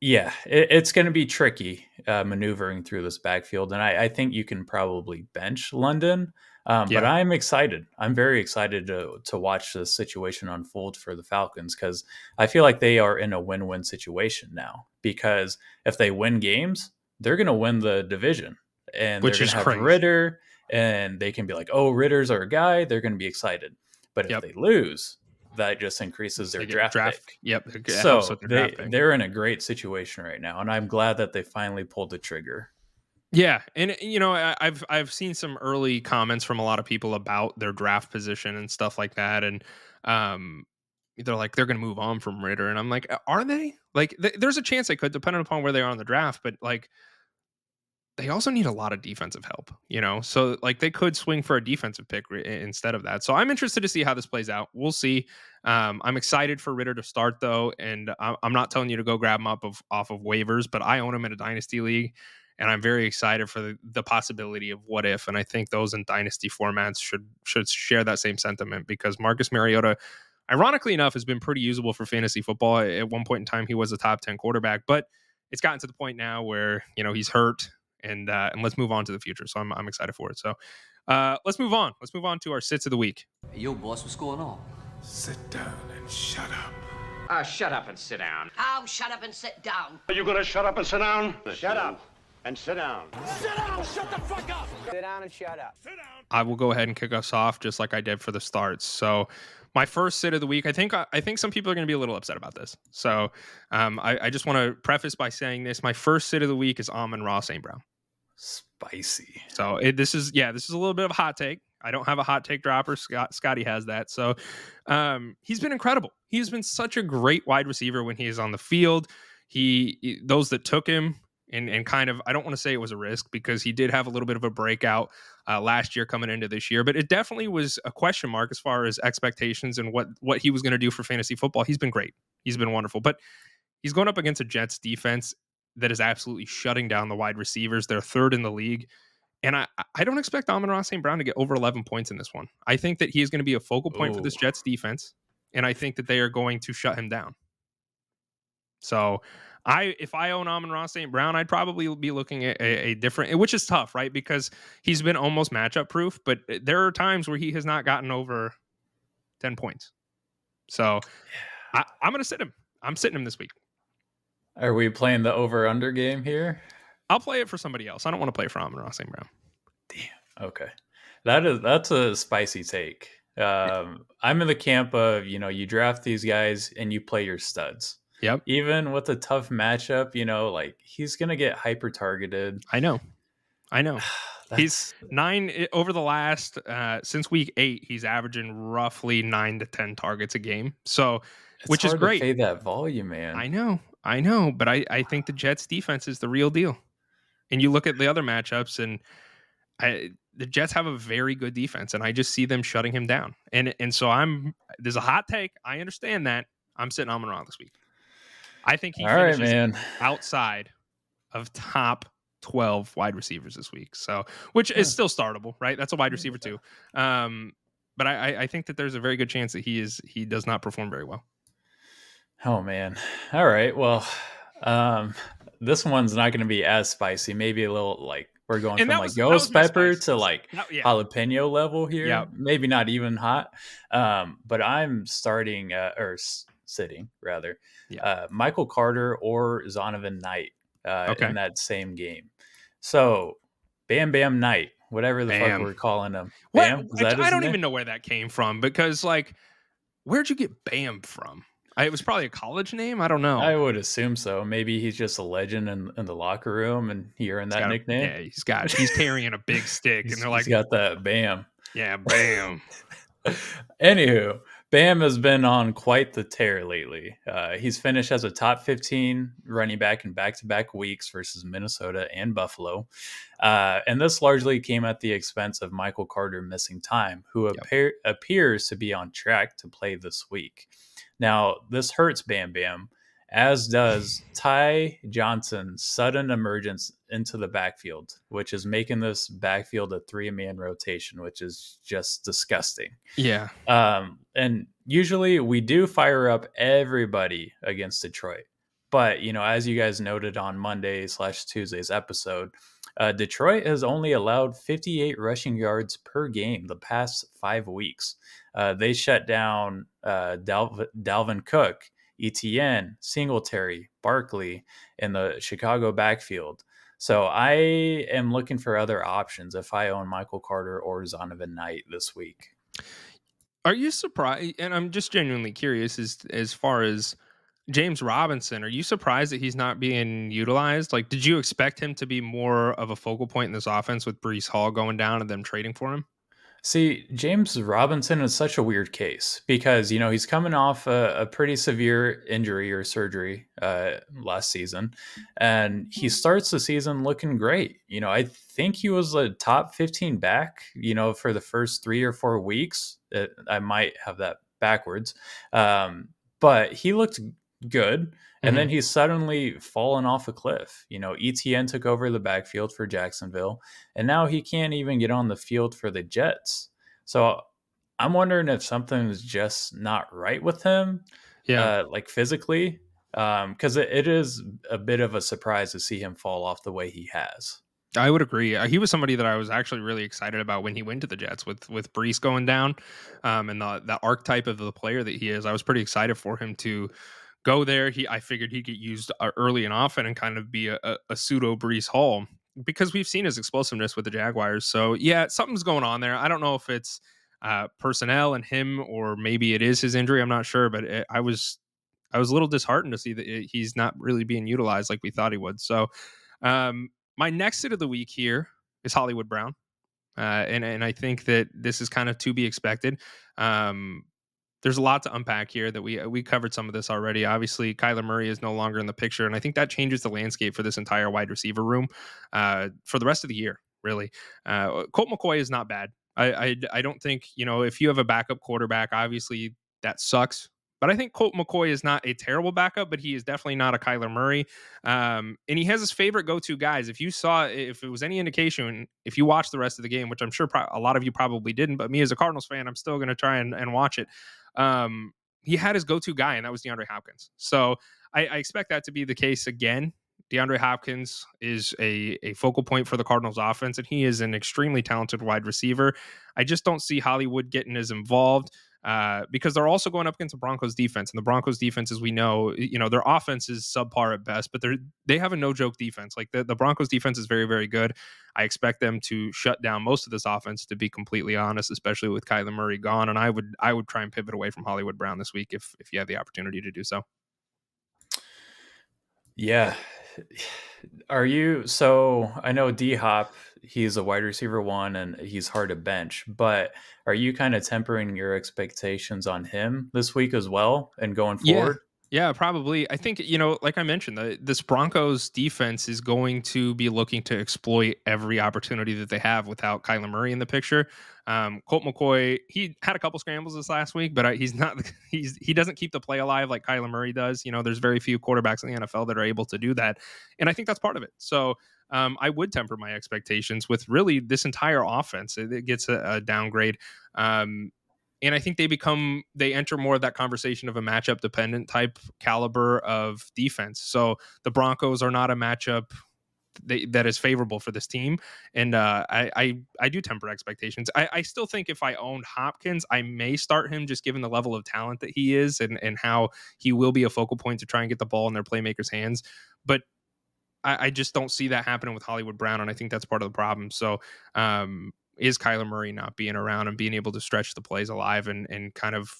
yeah, it, it's going to be tricky uh, maneuvering through this backfield, and I, I think you can probably bench London. Um, But I'm excited. I'm very excited to to watch this situation unfold for the Falcons because I feel like they are in a win-win situation now. Because if they win games, they're going to win the division, and Which is to crazy. Ridder, and they can be like, "Oh, Ridder's our guy." They're going to be excited. But if Yep. they lose, that just increases their get draft, pick. Yep. So they, they're in a great situation right now, and I'm glad that they finally pulled the trigger. Yeah, and you know, I- I've I've seen some early comments from a lot of people about their draft position and stuff like that, and um, they're like they're going to move on from Ridder, and I'm like, are they? Like, th- there's a chance they could, depending upon where they are in the draft, but like, they also need a lot of defensive help, you know. So like, they could swing for a defensive pick ri- instead of that. So I'm interested to see how this plays out. We'll see. Um, I'm excited for Ridder to start though, and I- I'm not telling you to go grab him up of off of waivers, but I own him in a dynasty league and I'm very excited for the, the possibility of what if. And I think those in dynasty formats should should share that same sentiment because Marcus Mariota, ironically enough, has been pretty usable for fantasy football. At one point in time, he was a top ten quarterback, but it's gotten to the point now where you know he's hurt, and uh, and let's move on to the future. So I'm I'm excited for it. So uh, let's move on. Let's move on to our sits of the week. Hey, yo, boss, what's going on? Sit down and shut up. Ah, shut up and sit down. Oh, shut up and sit down. Are you gonna shut up and sit down? Shut up and sit down. Sit down shut the fuck up. Sit down and shut up. Sit down. I will go ahead and kick us off just like I did for the starts. So my first sit of the week, I think I think some people are going to be a little upset about this. So um, I, I just want to preface by saying this: my first sit of the week is Amon Ra St. Brown. Spicy. So it, this is yeah, this is a little bit of a hot take. I don't have a hot take dropper. Scott Scotty has that. So um, he's been incredible. He's been such a great wide receiver when he is on the field. He those that took him and and kind of I don't want to say it was a risk because he did have a little bit of a breakout uh, last year coming into this year, but it definitely was a question mark as far as expectations and what what he was going to do for fantasy football. He's been great. He's been wonderful, but he's going up against a Jets defense that is absolutely shutting down the wide receivers. They're third in the league. And I, I don't expect Amon Ra St. Brown to get over 11 points in this one. I think that he is going to be a focal point for this Jets defense. And I think that they are going to shut him down. So I if I own Amon Ra St. Brown, I'd probably be looking at a, a different which is tough, right? Because he's been almost matchup proof, but there are times where he has not gotten over 10 points. So I, I'm gonna sit him. I'm sitting him this week. Are we playing the over under game here? I'll play it for somebody else. I don't want to play for Amon Ra St. Brown. Damn. Okay. That is that's a spicy take. Um, I'm in the camp of, you know, you draft these guys and you play your studs. Yep. Even with a tough matchup, you know, like he's gonna get hyper targeted. I know. I know. [SIGHS] He's nine over the last uh since week eight, he's averaging roughly nine to ten targets a game. So which is great. Pay that volume, man. I know, I know, but I, I think the Jets defense is the real deal. And you look at the other matchups and I the Jets have a very good defense, and I just see them shutting him down. And and so I'm there's a hot take. I understand that. I'm sitting Amon Ra this week. I think he All right, finishes man. outside of top 12 wide receivers this week. So, which is still startable, right? That's a wide receiver too. Um, but I, I think that there's a very good chance that he is he does not perform very well. Oh man. All right. Well, um, this one's not going to be as spicy. Maybe a little like we're going And from like was- ghost pepper to like That- yeah. jalapeno level here. Yeah. Maybe not even hot. Um, but I'm starting uh, or s- sitting rather. Yeah. Uh, Michael Carter or Zonovan Knight uh, Okay. in that same game. So Bam Bam Knight, whatever the Bam. fuck we're calling him. Bam? Is that I, I don't name? even know where that came from because like, where'd you get Bam from? It was probably a college name. I don't know. I would assume so. Maybe he's just a legend in, in the locker room and he earned that a- nickname. yeah, he's got he's carrying a big stick, [LAUGHS] and they're he's like, got that bam. yeah, Bam. [LAUGHS] Anywho, Bam has been on quite the tear lately. Uh, he's finished as a top 15 running back in back to back weeks versus Minnesota and Buffalo. Uh, and this largely came at the expense of Michael Carter missing time, who appear, appears to be on track to play this week. Now, this hurts Bam Bam, as does Ty Johnson's sudden emergence into the backfield, which is making this backfield a three man rotation, which is just disgusting. yeah, Um, and usually we do fire up everybody against Detroit. But, you know, as you guys noted on Monday slash Tuesday's episode, uh, Detroit has only allowed 58 rushing yards per game the past five weeks. Uh, they shut down uh, Dalv- Dalvin Cook, ETN, Singletary, Barkley in the Chicago backfield. So I am looking for other options if I own Michael Carter or Zonovan Knight this week. Are you surprised? And I'm just genuinely curious as as far as James Robinson. Are you surprised that he's not being utilized? Like, did you expect him to be more of a focal point in this offense with Breece Hall going down and them trading for him? See, James Robinson is such a weird case because you know he's coming off a, a pretty severe injury or surgery uh, last season, and he starts the season looking great. You know, I think he was a top fifteen back. You know, for the first three or four weeks. Uh, I might have that backwards, um, but he looked good. And then he's suddenly fallen off a cliff. You know, ETN took over the backfield for Jacksonville, and now he can't even get on the field for the Jets. So I'm wondering if something's just not right with him, Yeah, uh, like physically, because it, it is a bit of a surprise to see him fall off the way he has. I would agree. Uh, He was somebody that I was actually really excited about when he went to the Jets with with Breece going down, um, and the the archetype of the player that he is. I was pretty excited for him to go there. He I figured he'd get used uh, early and often and kind of be a, a, a pseudo Breece Hall because we've seen his explosiveness with the Jaguars. So yeah, something's going on there. I don't know if it's uh, personnel and him or maybe it is his injury. I'm not sure, but it, I was I was a little disheartened to see that he's not really being utilized like we thought he would. So. Um, my next sit of the week here is Hollywood Brown. Uh, and, and I think that this is kind of to be expected. Um, there's a lot to unpack here that we we covered some of this already. Obviously, Kyler Murray is no longer in the picture, and I think that changes the landscape for this entire wide receiver room uh, for the rest of the year. Really, uh, Colt McCoy is not bad. I, I I don't think you know if you have a backup quarterback, obviously that sucks. But I think Colt McCoy is not a terrible backup, but he is definitely not a Kyler Murray. Um, and he has his favorite go-to guys. If you saw, if it was any indication, if you watched the rest of the game, which I'm sure pro- a lot of you probably didn't, but me as a Cardinals fan, I'm still going to try and, and watch it. Um, he had his go-to guy, and that was DeAndre Hopkins. So I, I expect that to be the case again. DeAndre Hopkins is a, a focal point for the Cardinals offense, and he is an extremely talented wide receiver. I just don't see Hollywood getting as involved uh, because they're also going up against the Broncos defense, and the Broncos defense, as we know, you know their offense is subpar at best, but they're they have a no joke defense. Like the, the Broncos defense is very very good. I expect them to shut down most of this offense, to be completely honest, especially with Kyler Murray gone. And I would I would try and pivot away from Hollywood Brown this week if if you have the opportunity to do so. Yeah. [SIGHS] Are you so I know D Hop, he's a wide receiver one and he's hard to bench, but are you kind of tempering your expectations on him this week as well and going Yeah. forward? Yeah, probably. I think you know, like I mentioned, the, this Broncos defense is going to be looking to exploit every opportunity that they have without Kyler Murray in the picture. Um, Colt McCoy, he had a couple scrambles this last week, but I, he's not. [LAUGHS] He's he doesn't keep the play alive like Kyler Murray does. You know, there's very few quarterbacks in the NFL that are able to do that, and I think that's part of it. So um, I would temper my expectations with really this entire offense. It, it gets a, a downgrade. Um, and I think they become they enter more of that conversation of a matchup dependent type caliber of defense. So the Broncos are not a matchup that is favorable for this team, and uh, I, I, I do temper expectations. I, I still think if I owned Hopkins, I may start him just given the level of talent that he is and and how he will be a focal point to try and get the ball in their playmakers' hands. But I, I just don't see that happening with Hollywood Brown, and I think that's part of the problem. So um, is Kyler Murray not being around and being able to stretch the plays alive and and kind of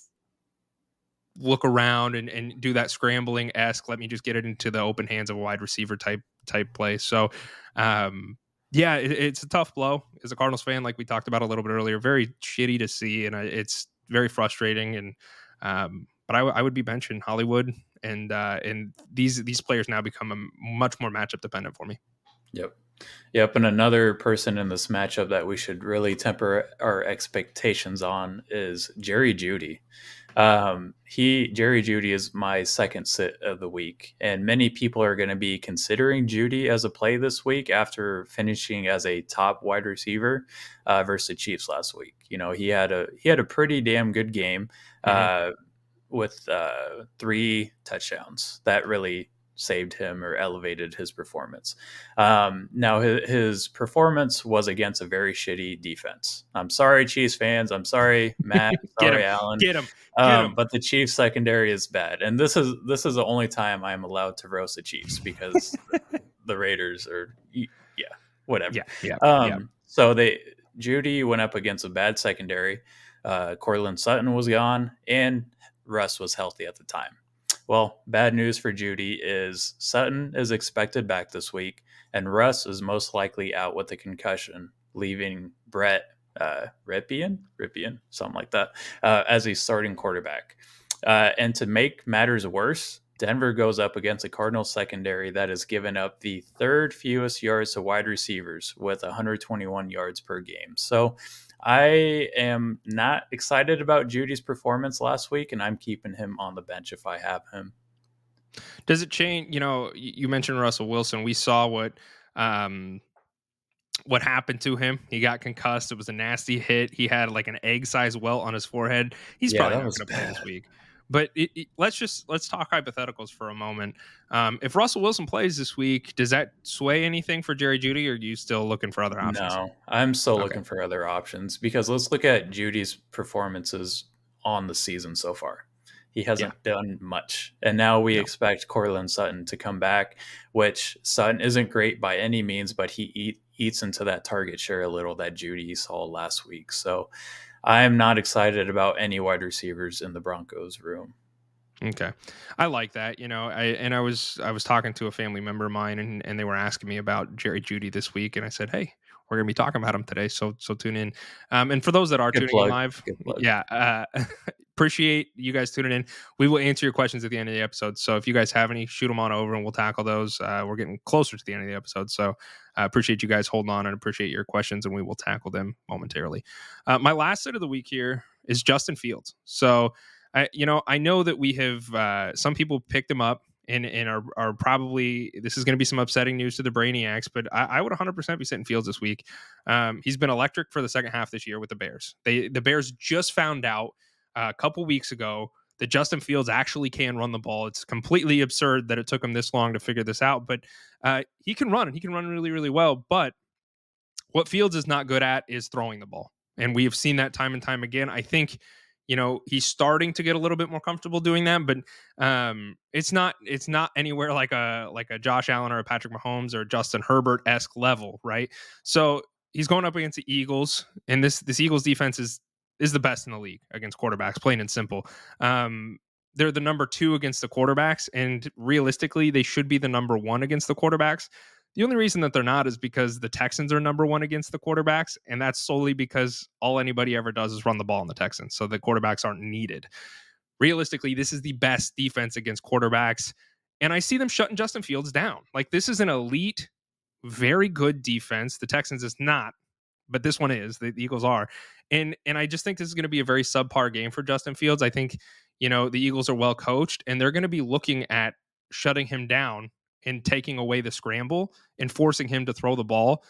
look around and, and do that scrambling esque. Let me just get it into the open hands of a wide receiver type type play. So, um, yeah, it, it's a tough blow as a Cardinals fan, like we talked about a little bit earlier. Very shitty to see, and it's very frustrating. And um, but I, I would be benching Hollywood, and uh, and these these players now become a much more matchup dependent for me. Yep. Yep, and another person in this matchup that we should really temper our expectations on is Jerry Jeudy. Um, he Jerry Jeudy is my second sit of the week, and many people are going to be considering Jeudy as a play this week after finishing as a top wide receiver uh, versus the Chiefs last week. You know, he had a he had a pretty damn good game mm-hmm. uh, with uh, three touchdowns. That really saved him or elevated his performance. Um, now, his, his, performance was against a very shitty defense. I'm sorry, Chiefs fans. I'm sorry, [LAUGHS] Matt. sorry, him, Alan. Get him. Get um, him. But the Chiefs secondary is bad, and this is this is the only time I'm allowed to roast the Chiefs because [LAUGHS] the Raiders are yeah, whatever. Yeah, yeah, um, yeah. So they Jeudy went up against a bad secondary. Uh, Sutton was gone, and Russ was healthy at the time. Well, bad news for Jeudy is Sutton is expected back this week, and Russ is most likely out with a concussion, leaving Brett uh, Rypien, Rypien, something like that, uh, as a starting quarterback. Uh, and to make matters worse, Denver goes up against a Cardinals secondary that has given up the third fewest yards to wide receivers with 121 yards per game. So I am not excited about Jeudy's performance last week, and I'm keeping him on the bench if I have him. Does it change? You know, you mentioned Russell Wilson. We saw what um, what happened to him. He got concussed. It was a nasty hit. He had like an egg sized welt on his forehead. He's yeah, probably not going to play this week. But it, it, let's just let's talk hypotheticals for a moment. Um, if Russell Wilson plays this week, does that sway anything for Jerry Jeudy, or are you still looking for other options? No, I'm still okay. looking for other options because let's look at Jeudy's performances on the season so far. He hasn't yeah. done much, and now we no. expect Courtland Sutton to come back, which Sutton isn't great by any means, but he eat, eats into that target share a little that Jeudy saw last week. So I am not excited about any wide receivers in the Broncos room. Okay. I like that, you know. I and I was I was talking to a family member of mine and and they were asking me about Jerry Jeudy this week and I said, "Hey, we're going to be talking about him today, so so tune in." Um and for those that are Good tuning plug. in live, yeah, uh [LAUGHS] appreciate you guys tuning in. We will answer your questions at the end of the episode. So if you guys have any, shoot them on over and we'll tackle those. Uh, we're getting closer to the end of the episode. So I appreciate you guys holding on and appreciate your questions and we will tackle them momentarily. Uh, my last set of the week here is Justin Fields. So I, you know, I know that we have uh, some people picked him up and, and are, are probably this is going to be some upsetting news to the Brainiacs, but I, I would 100% be sitting Fields this week. Um, he's been electric for the second half this year with the Bears. They the Bears just found out a couple weeks ago that Justin Fields actually can run the ball. It's completely absurd that it took him this long to figure this out, but uh, he can run and he can run really, really well. But what Fields is not good at is throwing the ball. And we have seen that time and time again. I think, you know, he's starting to get a little bit more comfortable doing that, but um, it's not it's not anywhere like a like a Josh Allen or a Patrick Mahomes or Justin Herbert esque level, right? So he's going up against the Eagles, and this this Eagles defense is is the best in the league against quarterbacks, plain and simple. Um, they're the number two against the quarterbacks, and realistically, they should be the number one against the quarterbacks. The only reason that they're not is because the Texans are number one against the quarterbacks, and that's solely because all anybody ever does is run the ball in the Texans, so the quarterbacks aren't needed. Realistically, this is the best defense against quarterbacks, and I see them shutting Justin Fields down. Like this is an elite, very good defense. The Texans is not, but this one is. The, the Eagles are, and and I just think this is going to be a very subpar game for Justin Fields. I think you know the Eagles are well coached, and they're going to be looking at shutting him down and taking away the scramble and forcing him to throw the ball.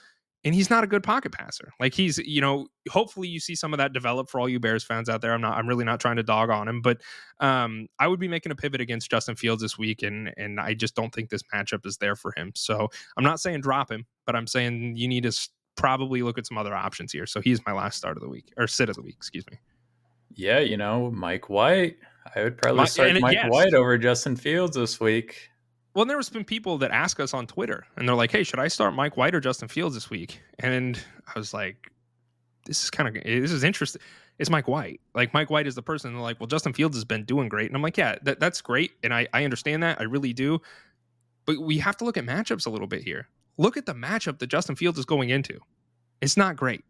And he's not a good pocket passer. Like he's, you know, hopefully you see some of that develop for all you Bears fans out there. I'm not, I'm really not trying to dog on him, but um, I would be making a pivot against Justin Fields this week, and and I just don't think this matchup is there for him. So I'm not saying drop him, but I'm saying you need to probably look at some other options here. So he's my last start of the week or sit of the week, excuse me. Yeah, you know, Mike White. I would probably start Mike yes. White over Justin Fields this week. Well, and there's been people that ask us on Twitter, and they're like, "Hey, should I start Mike White or Justin Fields this week?" And I was like, "This is kind of this is interesting." It's Mike White. Like Mike White is the person. They're like, "Well, Justin Fields has been doing great," and I'm like, "Yeah, that, that's great, and I I understand that. I really do." But we have to look at matchups a little bit here. Look at the matchup that Justin Fields is going into. It's not great.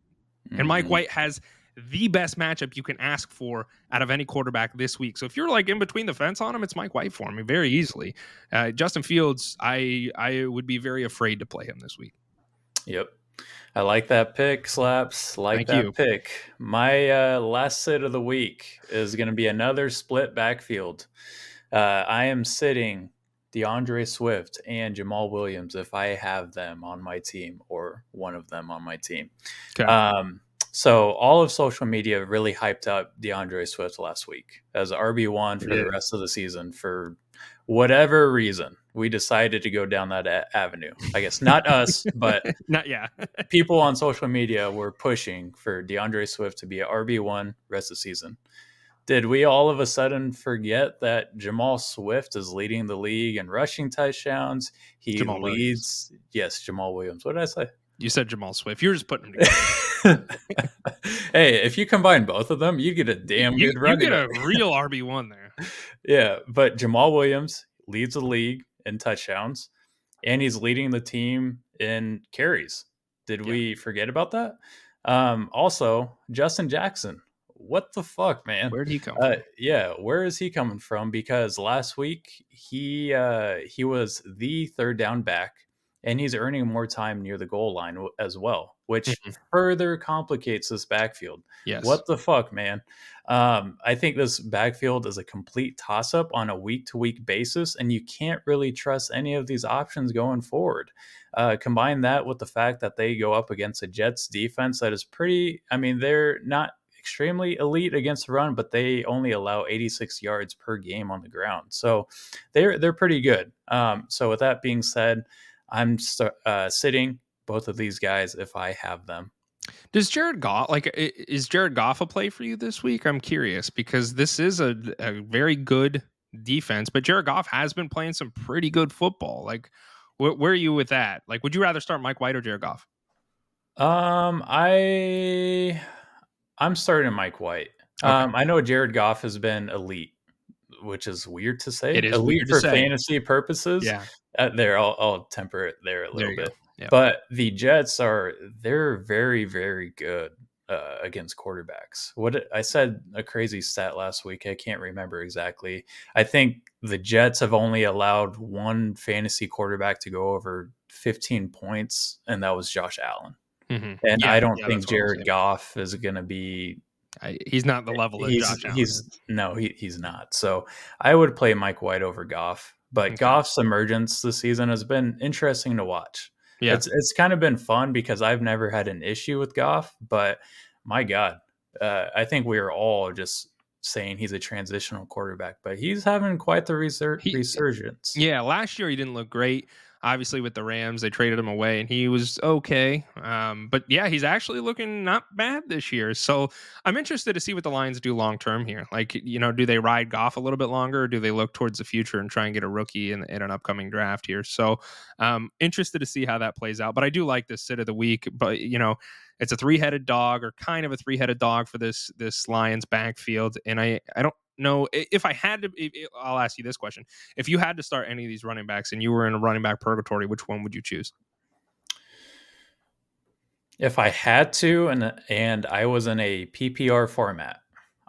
And Mike Mhm. White has the best matchup you can ask for out of any quarterback this week. So if you're like in between the fence on him, it's Mike White for me very easily. Uh, Justin Fields, I I would be very afraid to play him this week. Yep. I like that pick, Slaps. Like Thank that you. pick. My uh, last sit of the week is going to be another split backfield. Uh, I am sitting D'Andre Swift and Jamaal Williams if I have them on my team or one of them on my team. Okay. Um, so all of social media really hyped up D'Andre Swift last week as RB one for Yeah. the rest of the season for whatever reason. We decided to go down that a- avenue. I guess not us, [LAUGHS] but Not yeah. [LAUGHS] people on social media were pushing for D'Andre Swift to be a RB one rest of the season. Did we all of a sudden forget that Jamal Swift is leading the league in rushing touchdowns? He Jamaal Williams. leads. Yes, Jamaal Williams. What did I say? you said Jamal Swift. You're just putting them together. [LAUGHS] hey, if you combine both of them, you get a damn you, good you get a real [LAUGHS] RB one there. Yeah, but Jamaal Williams leads the league in touchdowns, and he's leading the team in carries. Did Yeah. we forget about that? Um, also, Justin Jackson. What the fuck, man? Where'd he come Uh, from? yeah, where is he coming from? Because last week he uh, he was the third down back, and he's earning more time near the goal line as well, which Mhm. further complicates this backfield. Yes. What the fuck, man? Um, I think this backfield is a complete toss up on a week to week basis, and you can't really trust any of these options going forward. Uh, combine that with the fact that they go up against a Jets defense that is pretty, I mean, they're not extremely elite against the run, but they only allow 86 yards per game on the ground. So they're they're pretty good. Um, so with that being said, I'm st- uh, sitting both of these guys if I have them. Does Jared Goff like is Jared Goff a play for you this week? I'm curious because this is a, a very good defense, but Jared Goff has been playing some pretty good football. Like, wh- where are you with that? Like, would you rather start Mike White or Jared Goff? Um, I I'm starting Mike White. Okay. Um, I know Jared Goff has been elite, which is weird to say. It is elite for say. fantasy purposes. Uh, there, I'll, I'll temper it there a little go. bit. Yeah. But the Jets are they're very very good uh, against quarterbacks. What I said a crazy stat last week. I can't remember exactly. I think the Jets have only allowed one fantasy quarterback to go over 15 points, and that was Josh Allen. Mhm. And Yeah, I don't yeah, think that's what I'm Jared. Goff is going to be. I, he's not the level that He's Josh Allen he's no he, he's not. So I would play Mike White over Goff. But Okay. Goff's emergence this season has been interesting to watch. Yeah. It's it's kind of been fun because I've never had an issue with Goff, but my God, uh, I think we are all just saying he's a transitional quarterback, but he's having quite the resur- He- resurgence. Yeah, last year he didn't look great. Obviously, with the Rams, they traded him away, and he was okay. Um, but yeah, he's actually looking not bad this year. So I'm interested to see what the Lions do long term here. Like, you know, do they ride Goff a little bit longer, or do they look towards the future and try and get a rookie in, in an upcoming draft here? So, um, interested to see how that plays out. But I do like this sit of the week. But you know, it's a three headed dog, or kind of a three headed dog for this this Lions backfield, and I I don't know if I had to. i- i- I'll ask you this question if you had to start any of these running backs and you were in a running back purgatory, which one would you choose? If I had to, and and I was in a PPR format,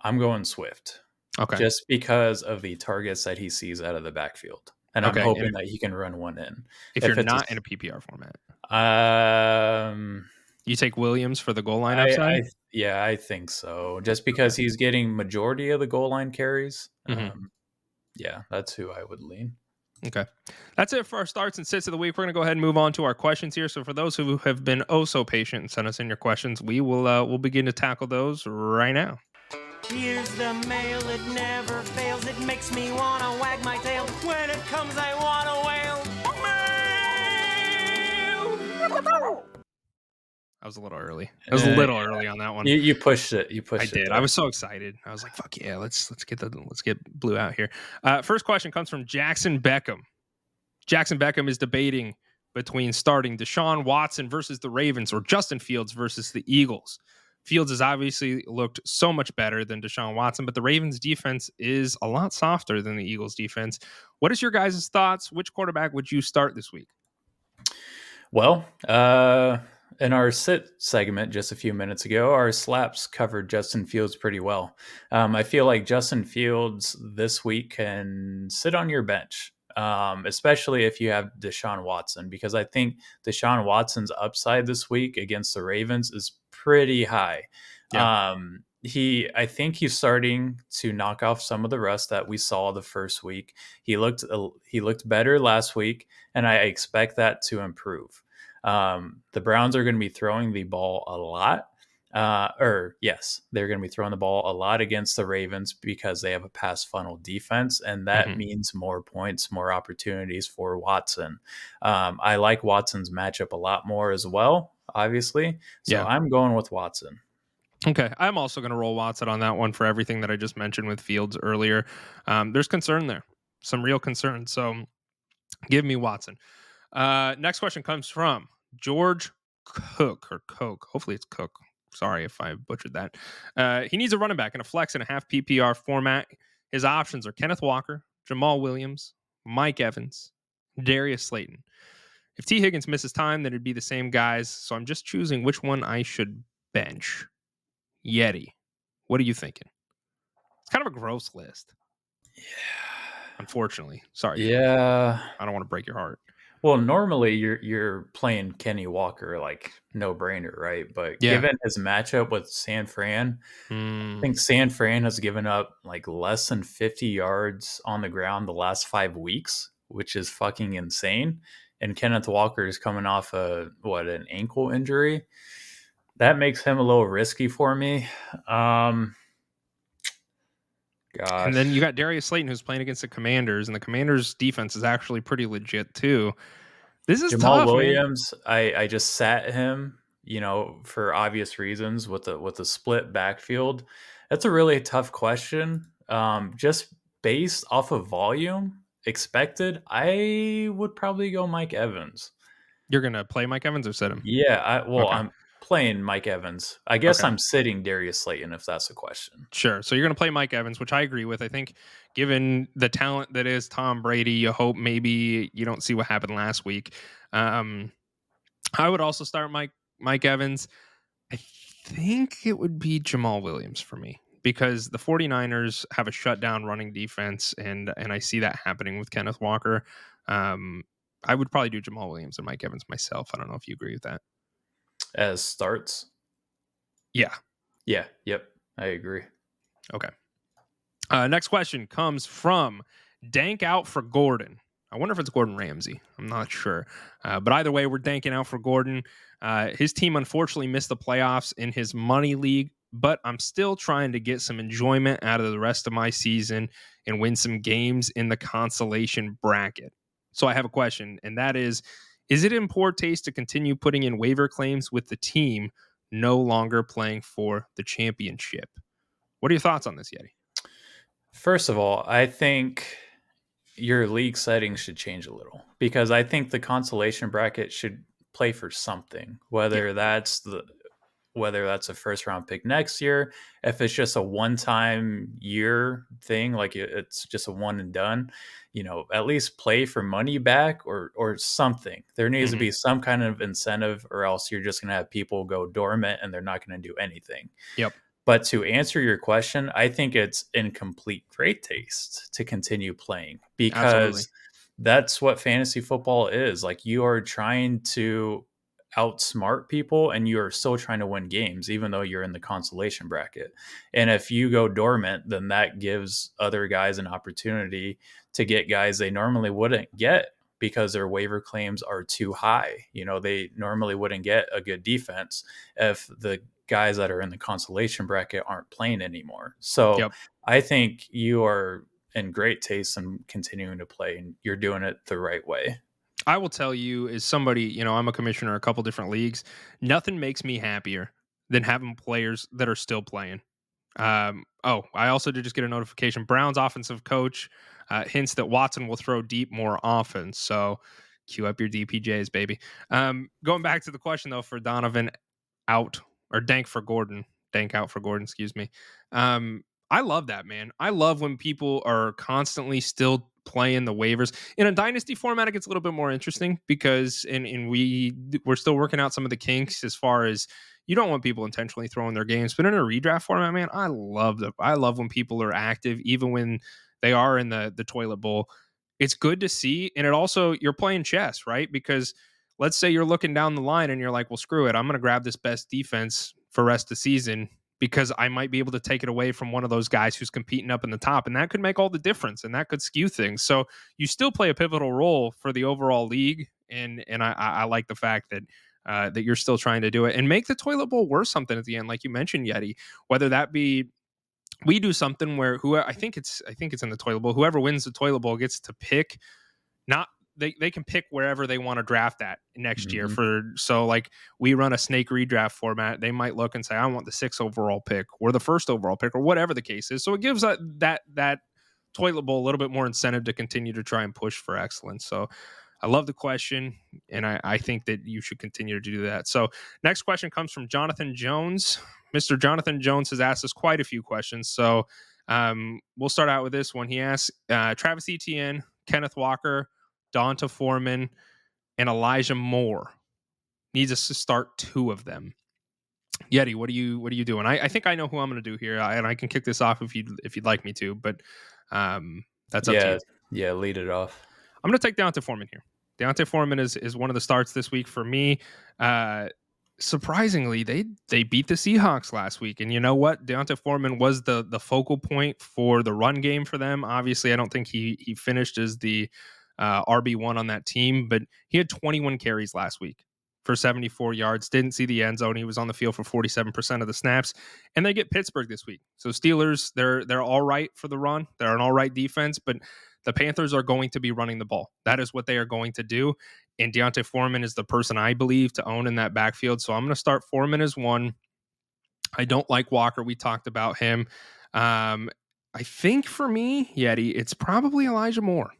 I'm going Swift. Okay. just because of the targets that he sees out of the backfield. And Okay, I'm hoping and- that he can run one in. if, if you're it's a- not in a PPR format, Um, you take Williams for the goal line I, upside. I, yeah, I think so. Just because he's getting majority of the goal line carries. Mhm. Um, yeah, that's who I would lean. Okay. That's it for our starts and sits of the week. We're going to go ahead and move on to our questions here. So for those who have been oh so patient and sent us in your questions, we will uh, we'll begin to tackle those right now. Here's the mail, it never fails. It makes me wanna wag my tail. When it comes, I wanna wail. Mail! I was a little early. I was a Uh, little early on that one. You, you pushed it. You pushed I it. did. there. I was so excited. I was like, "Fuck yeah, let's let's get the let's get blue out here." Uh, first question comes from Jackson Beckham. Jackson Beckham is debating between starting Deshaun Watson versus the Ravens or Justin Fields versus the Eagles. Fields has obviously looked so much better than Deshaun Watson, but the Ravens defense is a lot softer than the Eagles defense. What is your guys' thoughts? Which quarterback would you start this week? Well, uh, in our sit segment just a few minutes ago, our slaps covered Justin Fields pretty well. Um, I feel like Justin Fields this week can sit on your bench, um, especially if you have Deshaun Watson, because I think Deshaun Watson's upside this week against the Ravens is pretty high. Um, he, I think he's starting to knock off some of the rust that we saw the first week. He looked he looked better last week, and I expect that to improve. Um, the Browns are going to be throwing the ball a lot. Uh, or yes, they're going to be throwing the ball a lot against the Ravens because they have a pass funnel defense, and that Mhm. means more points, more opportunities for Watson. Um, I like Watson's matchup a lot more as well, obviously. So Yeah. I'm going with Watson. Okay, I'm also going to roll Watson on that one for everything that I just mentioned with Fields earlier. Um, there's concern there, some real concern. So give me Watson. Uh, next question comes from George Cook or Coke. Hopefully it's Cook. Sorry if I butchered that. Uh, he needs a running back in a flex and a half PPR format. His options are Kenneth Walker, Jamaal Williams, Mike Evans, Darius Slayton. If Tee Higgins misses time, then it'd be the same guys. So I'm just choosing which one I should bench. Yeti. What are you thinking? It's kind of a gross list. Yeah. Unfortunately. Sorry. Yeah. I don't want to break your heart. Well, normally you're you're playing Kenny Walker like no brainer, right? But Yeah. given his matchup with San Fran, I Mm, think San Fran has given up like less than 50 yards on the ground the last five weeks, which is fucking insane. And Kenneth Walker is coming off a what an ankle injury. That makes him a little risky for me. Um gosh. and then you got Darius Slayton who's playing against the Commanders, and the Commanders' defense is actually pretty legit too. This is Jamaal tough, man. Williams, I, I just sat him, you know, for obvious reasons with the with the split backfield. That's a really tough question. Um, just based off of volume expected, I would probably go Mike Evans. You're gonna play Mike Evans or sit him? Yeah, I well, Okay. I'm playing Mike Evans. I guess Okay. I'm sitting Darius Slayton if that's a question. Sure. So you're going to play Mike Evans, which I agree with. I think, given the talent that is Tom Brady, you hope maybe you don't see what happened last week. Um, I would also start Mike Mike Evans. I think it would be Jamaal Williams for me because the 49ers have a shutdown running defense, and and I see that happening with Kenneth Walker. Um, I would probably do Jamaal Williams and Mike Evans myself. I don't know if you agree with that. As starts. Yeah. Yeah, yep. I agree. Okay. Uh, next question comes from Dank out for Gordon. I wonder if it's Gordon Ramsay. I'm not sure. Uh, but either way, we're danking out for Gordon. Uh, his team unfortunately missed the playoffs in his money league, but I'm still trying to get some enjoyment out of the rest of my season and win some games in the consolation bracket. So I have a question, and that is Is it in poor taste to continue putting in waiver claims with the team no longer playing for the championship? What are your thoughts on this, Yeti? First of all, I think your league settings should change a little because I think the consolation bracket should play for something, whether that's the whether that's a first round pick next year, if it's just a one time year thing, like it's just a one and done, you know, at least play for money back or or something. There needs Mhm. to be some kind of incentive, or else you're just gonna have people go dormant and they're not gonna do anything. Yep. But to answer your question, I think it's in complete great taste to continue playing because Absolutely. that's what fantasy football is. Like you are trying to outsmart people and you are still trying to win games even though you're in the consolation bracket. And if you go dormant then that gives other guys an opportunity to get guys they normally wouldn't get because their waiver claims are too high. You know they normally wouldn't get a good defense if the guys that are in the consolation bracket aren't playing anymore. So Yep. i think you are in great taste and continuing to play and you're doing it the right way I will tell you, as somebody, you know, I'm a commissioner a couple different leagues. Nothing makes me happier than having players that are still playing. Um, oh, I also did just get a notification. Brown's offensive coach uh, hints that Watson will throw deep more often. So cue up your DPJs, baby. Um, going back to the question though, for Donovan out or Dank for Gordon, Dank out for Gordon, excuse me. Um, I love that, man. I love when people are constantly still playing the waivers. In a dynasty format, it gets a little bit more interesting because in in we we're still working out some of the kinks as far as you don't want people intentionally throwing their games. But in a redraft format, man, I love the I love when people are active, even when they are in the the toilet bowl. It's good to see, and it also you're playing chess, right? Because let's say you're looking down the line and you're like, well, screw it, I'm going to grab this best defense for rest of season because I might be able to take it away from one of those guys who's competing up in the top, and that could make all the difference, and that could skew things. So you still play a pivotal role for the overall league, and and I, I like the fact that. Uh, that you're still trying to do it and make the toilet bowl worth something at the end, like you mentioned, Yeti. Whether that be we do something where who I think it's I think it's in the toilet bowl. Whoever wins the toilet bowl gets to pick not they, they can pick wherever they want to draft at next year Mhm. for so like we run a snake redraft format they might look and say i want the sixth overall pick or the first overall pick or whatever the case is so it gives that that that toilet bowl a little bit more incentive to continue to try and push for excellence so i love the question and i, I think that you should continue to do that so next question comes from jonathan jones mr jonathan jones has asked us quite a few questions so um, we'll start out with this one he asks uh, travis etienne kenneth walker D'Onta Foreman, and Elijah Moore. Needs us to start two of them. Yeti, what are you what are you doing? I, I think I know who I'm going to do here, I, and I can kick this off if you if you'd like me to, but um, that's up to you. yeah lead it off I'm going to take D'Onta Foreman here. D'Onta Foreman is is one of the starts this week for me. Uh, surprisingly, they they beat the Seahawks last week, and you know what? D'Onta Foreman was the the focal point for the run game for them. Obviously, I don't think he he finished as the uh, RB one on that team, but he had 21 carries last week for 74 yards. Didn't see the end zone. He was on the field for 47% of the snaps, and they get Pittsburgh this week. So Steelers, they're they're all right for the run. They're an all right defense, but the Panthers are going to be running the ball. That is what they are going to do. And D'Onta Foreman is the person I believe to own in that backfield. So I'm going to start Foreman as one. I don't like Walker. We talked about him. Um, I think for me, Yeti, it's probably Elijah Moore.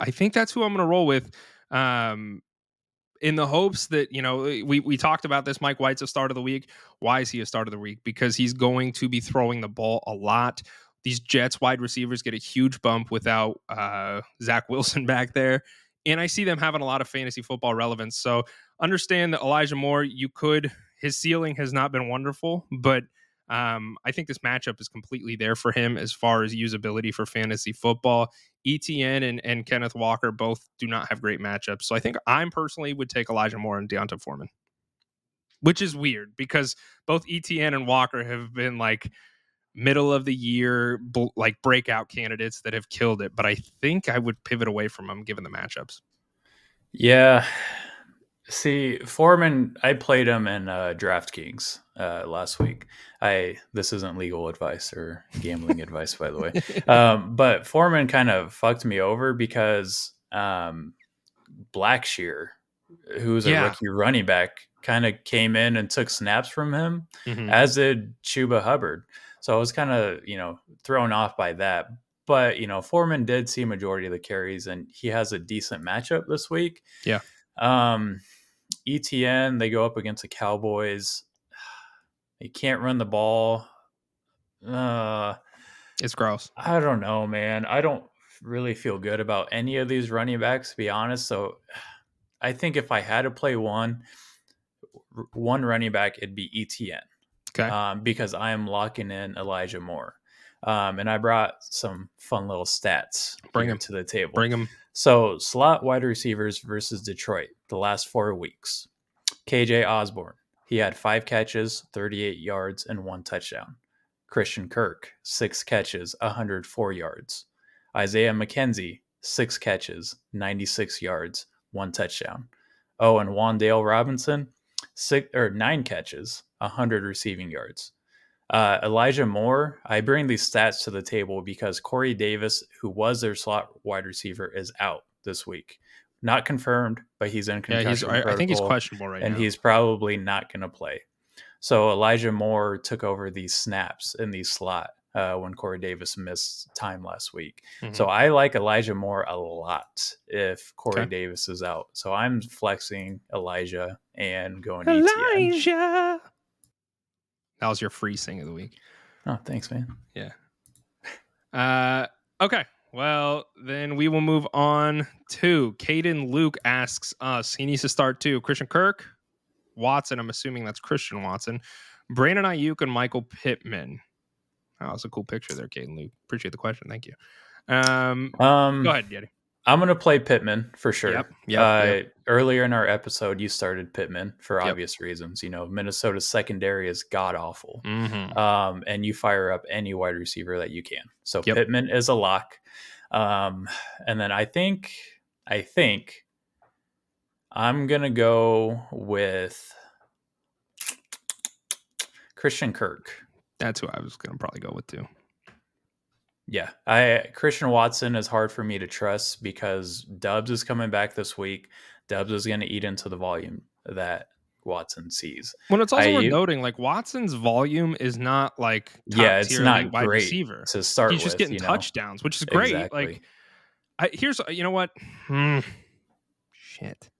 I think that's who I'm going to roll with. Um, in the hopes that you know we we talked about this Mike White's a start of the week. Why is he a start of the week? Because he's going to be throwing the ball a lot. These Jets wide receivers get a huge bump without uh, Zach [LAUGHS] Wilson back there, and I see them having a lot of fantasy football relevance. So understand that Elijah Moore, you could his ceiling has not been wonderful, but um, I think this matchup is completely there for him as far as usability for fantasy football. Etienne and, and Kenneth Walker both do not have great matchups. So I think I'm personally would take Elijah Moore and D'Onta Foreman, which is weird because both Etienne and Walker have been like middle of the year, like breakout candidates that have killed it. But I think I would pivot away from them given the matchups. Yeah. See, Foreman, I played him in uh, DraftKings uh, last week. I this isn't legal advice or gambling advice, by the way. Um, [LAUGHS] but Foreman kind of fucked me over because um, Blackshear, who's a Yeah. rookie running back, kind of came in and took snaps from him, Mhm. as did Chuba Hubbard. So I was kind of you know thrown off by that. But you know, Foreman did see majority of the carries, and he has a decent matchup this week. Yeah. Um, Etienne, they go up against the Cowboys. They can't run the ball. Uh, It's gross. I don't know, man. I don't really feel good about any of these running backs, to be honest. So I think if I had to play one, one running back, it'd be Etienne Okay. um, because I am locking in Elijah Moore. Um, and I brought some fun little stats Bring them to the table. Bring them. So, slot wide receivers versus Detroit the last four weeks. KJ Osborn, he had five catches, 38 yards, and one touchdown. Christian Kirk, six catches, 104 yards. Isaiah McKenzie, six catches, 96 yards, one touchdown. Oh, and Wan'Dale Robinson, six or nine catches, 100 receiving yards. Uh, Elijah Moore, I bring these stats to the table because Corey Davis, who was their slot wide receiver, is out this week. Not confirmed, but he's in Yeah, concussion. he's. I, I think he's questionable right and now. And he's probably not going to play. So Elijah Moore took over these snaps in the slot uh, when Corey Davis missed time last week. Mhm. So I like Elijah Moore a lot if Corey Okay. Davis is out. So I'm flexing Elijah and going Etienne. Elijah. That was your free sing of the week. Oh, thanks, man. Yeah. [LAUGHS] Uh, okay. Well, then we will move on to Caden Luke asks us. He needs to start too. Christian Kirk, Watson. I'm assuming that's Christian Watson. Brandon Aiyuk and Michael Pittman. Oh, that's a cool picture there, Caden Luke. Appreciate the question. Thank you. Um, Um, go ahead, Yeti. I'm gonna play Pittman for sure. Yep, yep, uh, yep. Earlier in our episode, you started Pittman for Yep. obvious reasons. You know, Minnesota's secondary is god awful. Mm-hmm. um, and you fire up any wide receiver that you can. So Yep. Pittman is a lock. Um, and then I think, I think I'm gonna go with Christian Kirk. That's who I was going to probably go with too. Yeah, I Christian Watson is hard for me to trust because Doubs is coming back this week. Doubs is going to eat into the volume that Watson sees. Well, it's also worth Aiyuk- noting like Watson's volume is not like yeah, it's not wide great receiver. to start. He's just with, getting you know? touchdowns, which is great. Exactly. Like I, here's you know what? Hmm. Shit.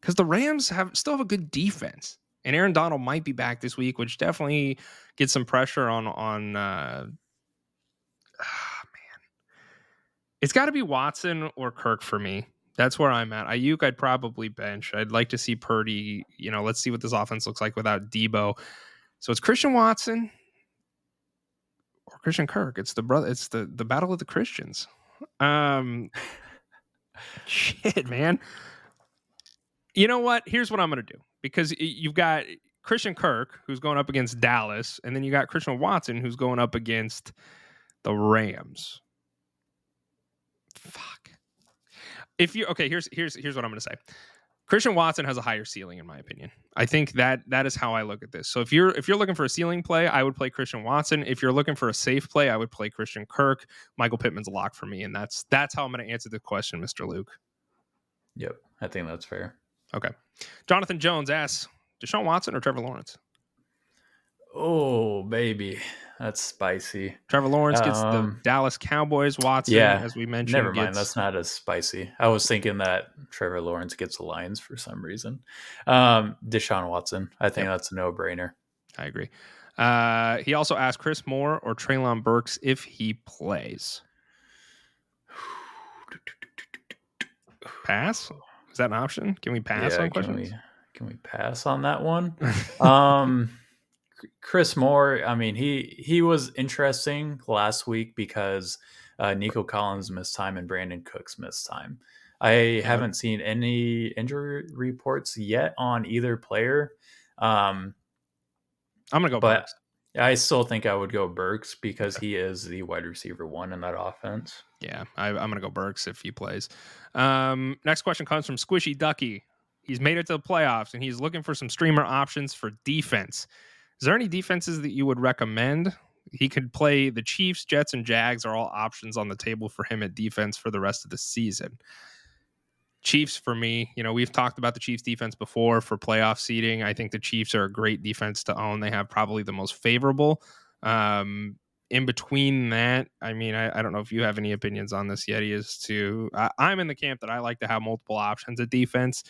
Because the Rams have still have a good defense, and Aaron Donald might be back this week, which definitely gets some pressure on on. Uh, it's got to be Watson or Kirk for me. That's where I'm at. Aiyuk, I'd probably bench. I'd like to see Purdy. You know, let's see what this offense looks like without Deebo. So it's Christian Watson or Christian Kirk. It's the brother. It's the the battle of the Christians. Um, [LAUGHS] shit, man. You know what? Here's what I'm gonna do because you've got Christian Kirk who's going up against Dallas, and then you got Christian Watson who's going up against the Rams. Fuck. If you okay, here's here's here's what I'm gonna say. Christian Watson has a higher ceiling, in my opinion. I think that that is how I look at this. So if you're if you're looking for a ceiling play, I would play Christian Watson. If you're looking for a safe play, I would play Christian Kirk. Michael Pittman's a lock for me, and that's that's how I'm going to answer the question, Mr. Luke. Yep, I think that's fair. Okay. Jonathan Jones asks Deshaun Watson or Trevor Lawrence? Oh, baby. That's spicy. Trevor Lawrence gets the Um, Dallas Cowboys. Watson, yeah, as we mentioned, Never mind. gets- That's not as spicy. I was thinking that Trevor Lawrence gets the Lions for some reason. Um, Deshaun Watson. I think that's a no brainer. I agree. Uh, he also asked Chris Moore or Treylon Burks if he plays. Pass? Is that an option? Can we pass on can questions? we can we pass on that one? [LAUGHS] um, Chris Moore. I mean, he he was interesting last week because uh, Nico Collins missed time and Brandin Cooks missed time. I haven't seen any injury reports yet on either player. Um, I'm gonna go but Burks. I still think I would go Burks because he is the wide receiver one in that offense. Yeah, I, I'm gonna go Burks if he plays. Um, next question comes from Squishy Ducky. He's made it to the playoffs and he's looking for some streamer options for defense. Is there any defenses that you would recommend? He could play the Chiefs, Jets, and Jags are all options on the table for him at defense for the rest of the season. Chiefs for me, you know, we've talked about the Chiefs defense before for playoff seeding. I think the Chiefs are a great defense to own. They have probably the most favorable. Um, in between that, I mean, I, I don't know if you have any opinions on this yet. As to, I, I'm in the camp that I like to have multiple options at defense.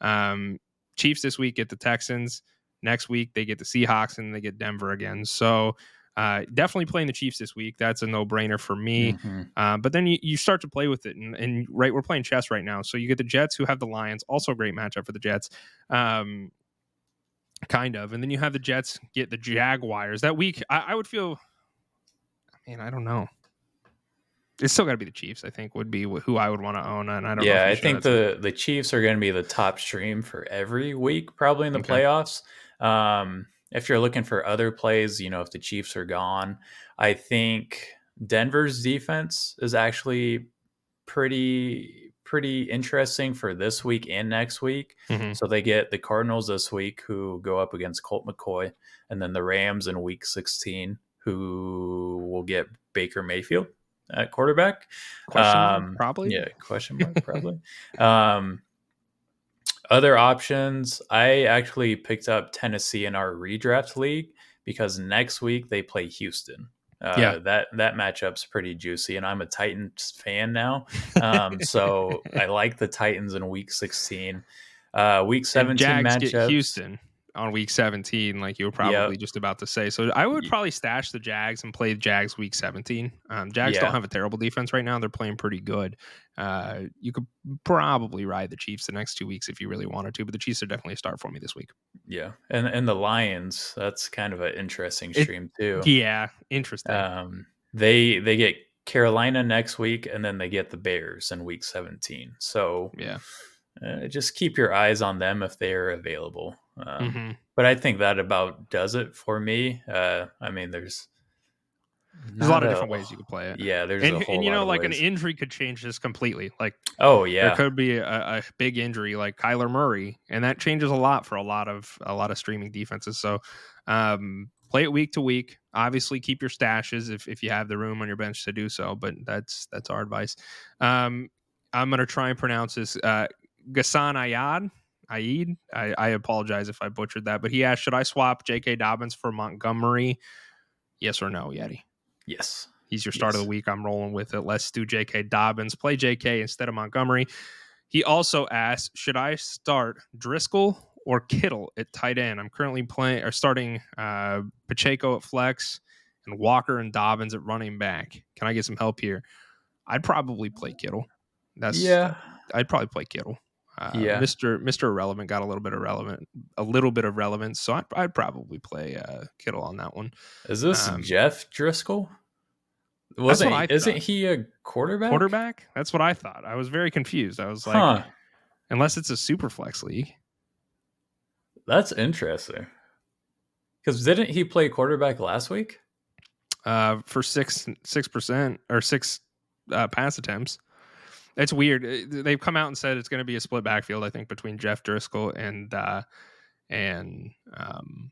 Um, Chiefs this week get the Texans. Next week they get the Seahawks and they get Denver again. So uh, definitely playing the Chiefs this week. That's a no brainer for me. Mhm. Uh, but then you, you start to play with it, and, and right, we're playing chess right now. So you get the Jets, who have the Lions, also a great matchup for the Jets, um, kind of, and then you have the Jets get the Jaguars that week. I, I would feel, I mean, I don't know. It's still got to be the Chiefs. I think would be who I would want to own, and I don't. Yeah, I think the the Chiefs are going to be the top stream for every week, probably in the Okay. playoffs. Um, if you're looking for other plays, you know, if the Chiefs are gone, I think Denver's defense is actually pretty pretty interesting for this week and next week. Mhm. So they get the Cardinals this week, who go up against Colt McCoy, and then the Rams in Week 16, who will get Baker Mayfield at quarterback. Question mark, Um, probably. Yeah, question mark, [LAUGHS] probably. um, other options, I actually picked up Tennessee in our redraft league because next week they play Houston. Uh, Yeah. that that matchup's pretty juicy, and I'm a Titans fan now, [LAUGHS] um, so I like the Titans in Week 16. Uh, week 17 Jags matchups. get Houston on week 17, like you were probably Yep. just about to say. So I would probably stash the Jags and play Jags week 17. Um, Jags Yeah. don't have a terrible defense right now. They're playing pretty good. Uh, you could probably ride the Chiefs the next two weeks if you really wanted to, but the Chiefs are definitely a start for me this week. Yeah, and and the Lions. That's kind of an interesting It- stream too. Yeah, interesting. Um, they they get Carolina next week, and then they get the Bears in Week 17. So yeah. uh, just keep your eyes on them if they are available. Um, hmm But I think that about does it for me. Uh, I mean, there's There's a lot of different ways you could play it. Yeah, there's And, a whole and you know, like an injury could change this completely. Like oh yeah, there could be a, a big injury like Kyler Murray, and that changes a lot for a lot of a lot of streaming defenses. So um, play it week to week. Obviously, keep your stashes if, if you have the room on your bench to do so. But that's that's our advice. Um, I'm gonna try and pronounce this uh, Ghassan Ayad. Aid. I, I apologize if I butchered that, but he asked, "Should I swap J.K. Dobbins for Montgomery? Yes or no, Yeti? yes, He's your start of the week. I'm rolling with it. Let's do J.K. Dobbins. Play J.K. instead of Montgomery. He also asked, should I start Driskel or Kittle at tight end? I'm currently playing or starting uh, Pacheco at flex and Walker and Dobbins at running back. Can I get some help here? I'd probably play Kittle. That's yeah. I'd probably play Kittle. Uh, Yeah. Mr. Mr. Irrelevant got a little bit of relevant, a little bit of relevance, so I'd, I'd probably play uh, Kittle on that one. Is this Um, Jeff Driskel? Wasn't he- isn't he a quarterback? Quarterback? That's what I thought. I was very confused. I was like, Huh. unless it's a super flex league. That's interesting. Because didn't he play quarterback last week? uh, for six six percent or six uh, pass attempts. It's weird. They've come out and said it's going to be a split backfield. I think between Jeff Driskel and uh, and um,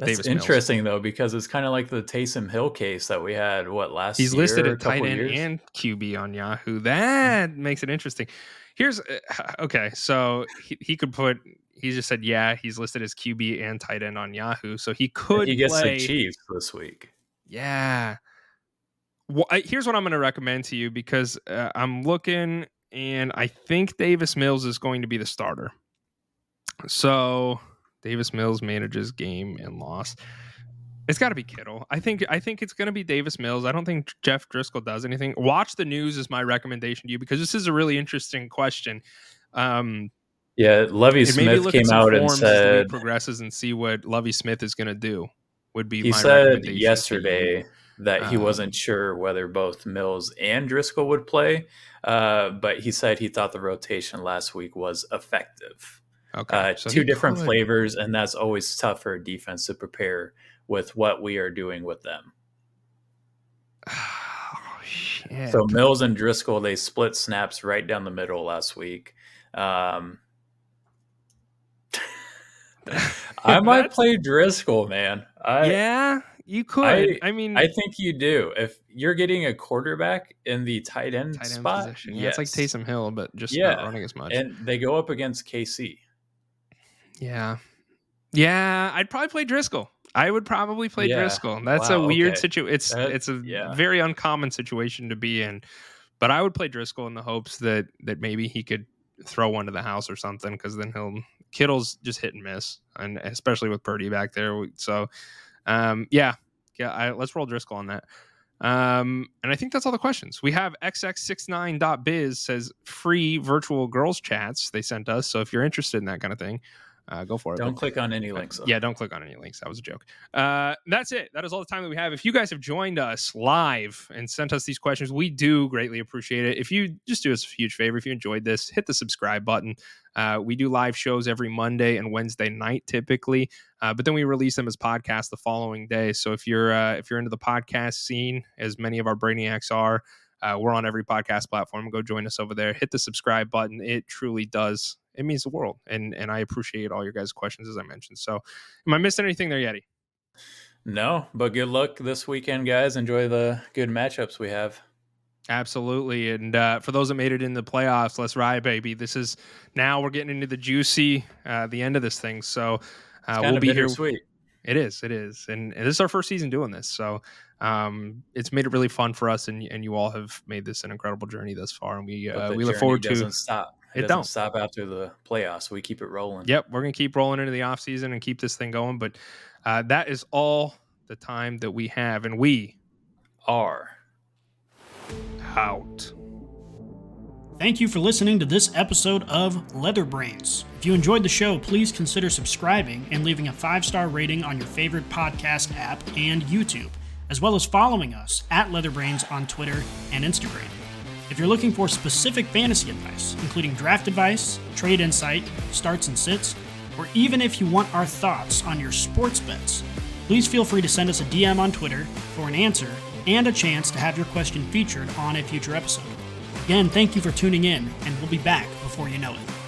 That's Davis Mills. interesting though, because it's kind of like the Taysom Hill case that we had. What last? he's year, listed at tight end years? and QB on Yahoo. That makes it interesting. Here's uh, [SIGHS] okay. So he, he could put. He just said, yeah, he's listed as QB and tight end on Yahoo. So he could he gets play. the Chiefs this week. Yeah. Well, I, here's what I'm going to recommend to you because uh, I'm looking and I think Davis Mills is going to be the starter. So Davis Mills manages game and loss. It's got to be Kittle. I think I think it's going to be Davis Mills. I don't think Jeff Driskel does anything. Watch the news is my recommendation to you because this is a really interesting question. Um, Yeah, Lovie Smith came out and said progresses and see what Lovie Smith is going to do. Would be he my said recommendation to you. yesterday that he Um, wasn't sure whether both Mills and Driskel would play, uh, but he said he thought the rotation last week was effective. Okay, Uh, so two different could- flavors, and that's always tough for a defense to prepare with what we are doing with them. [SIGHS] Oh, shit. So Mills and Driskel they split snaps right down the middle last week. Um, [LAUGHS] I [LAUGHS] might play Driskel, man. I yeah, you could. I- I, mean, I think you do. If you're getting a quarterback in the tight end tight end spot, position. Yeah, it's like yes. Taysom Hill, but just Yeah, not running as much. and they go up against KC. yeah, yeah. I'd probably play Driskel. I would probably play Yeah. Driskel. That's a weird okay. situation. It's That- it's a yeah. very uncommon situation to be in. But I would play Driskel in the hopes that that maybe he could throw one to the house or something because then he'll Kittle's just hit and miss, and especially with Purdy back there. So, um, yeah, yeah. I, let's roll Driskel on that. Um, and I think that's all the questions. We have xx69.biz says free virtual girls chats they sent us. So if you're interested in that kind of thing, uh, go for it. Don't But- click on any links. though. yeah, don't click on any links. That was a joke. Uh, that's it. That is all the time that we have. If you guys have joined us live and sent us these questions, we do greatly appreciate it. If you just do us a huge favor, if you enjoyed this, hit the subscribe button. Uh, we do live shows every Monday and Wednesday night typically, uh, but then we release them as podcasts the following day. So if you're uh, if you're into the podcast scene, as many of our brainiacs are, uh, we're on every podcast platform. Go join us over there. Hit the subscribe button. It truly does. It means the world, and and I appreciate all your guys' questions as I mentioned. So, am I missing anything there, Yeti? No, but good luck this weekend, guys. Enjoy the good matchups we have. Absolutely. And uh, for those that made it in the playoffs, let's ride, baby. This is now we're getting into the juicy, uh, the end of this thing. So uh, we'll be here. bittersweet. It is. It is. And, and this is our first season doing this. So um, it's made it really fun for us. And, and you all have made this an incredible journey thus far. And we, uh, we look forward to doesn't stop. It It, doesn't don't. stop after the playoffs. We keep it rolling. Yep, we're gonna keep rolling into the off season and keep this thing going. But uh, that is all the time that we have, and we Are out. Thank you for listening to this episode of Leather Brainz. If you enjoyed the show, please consider subscribing and leaving a five star rating on your favorite podcast app and YouTube, as well as following us at Leatherbrainz on Twitter and Instagram. If you're looking for specific fantasy advice, including draft advice, trade insight, starts and sits, or even if you want our thoughts on your sports bets, please feel free to send us a DM on Twitter for an answer and a chance to have your question featured on a future episode. Again, thank you for tuning in, and we'll be back before you know it.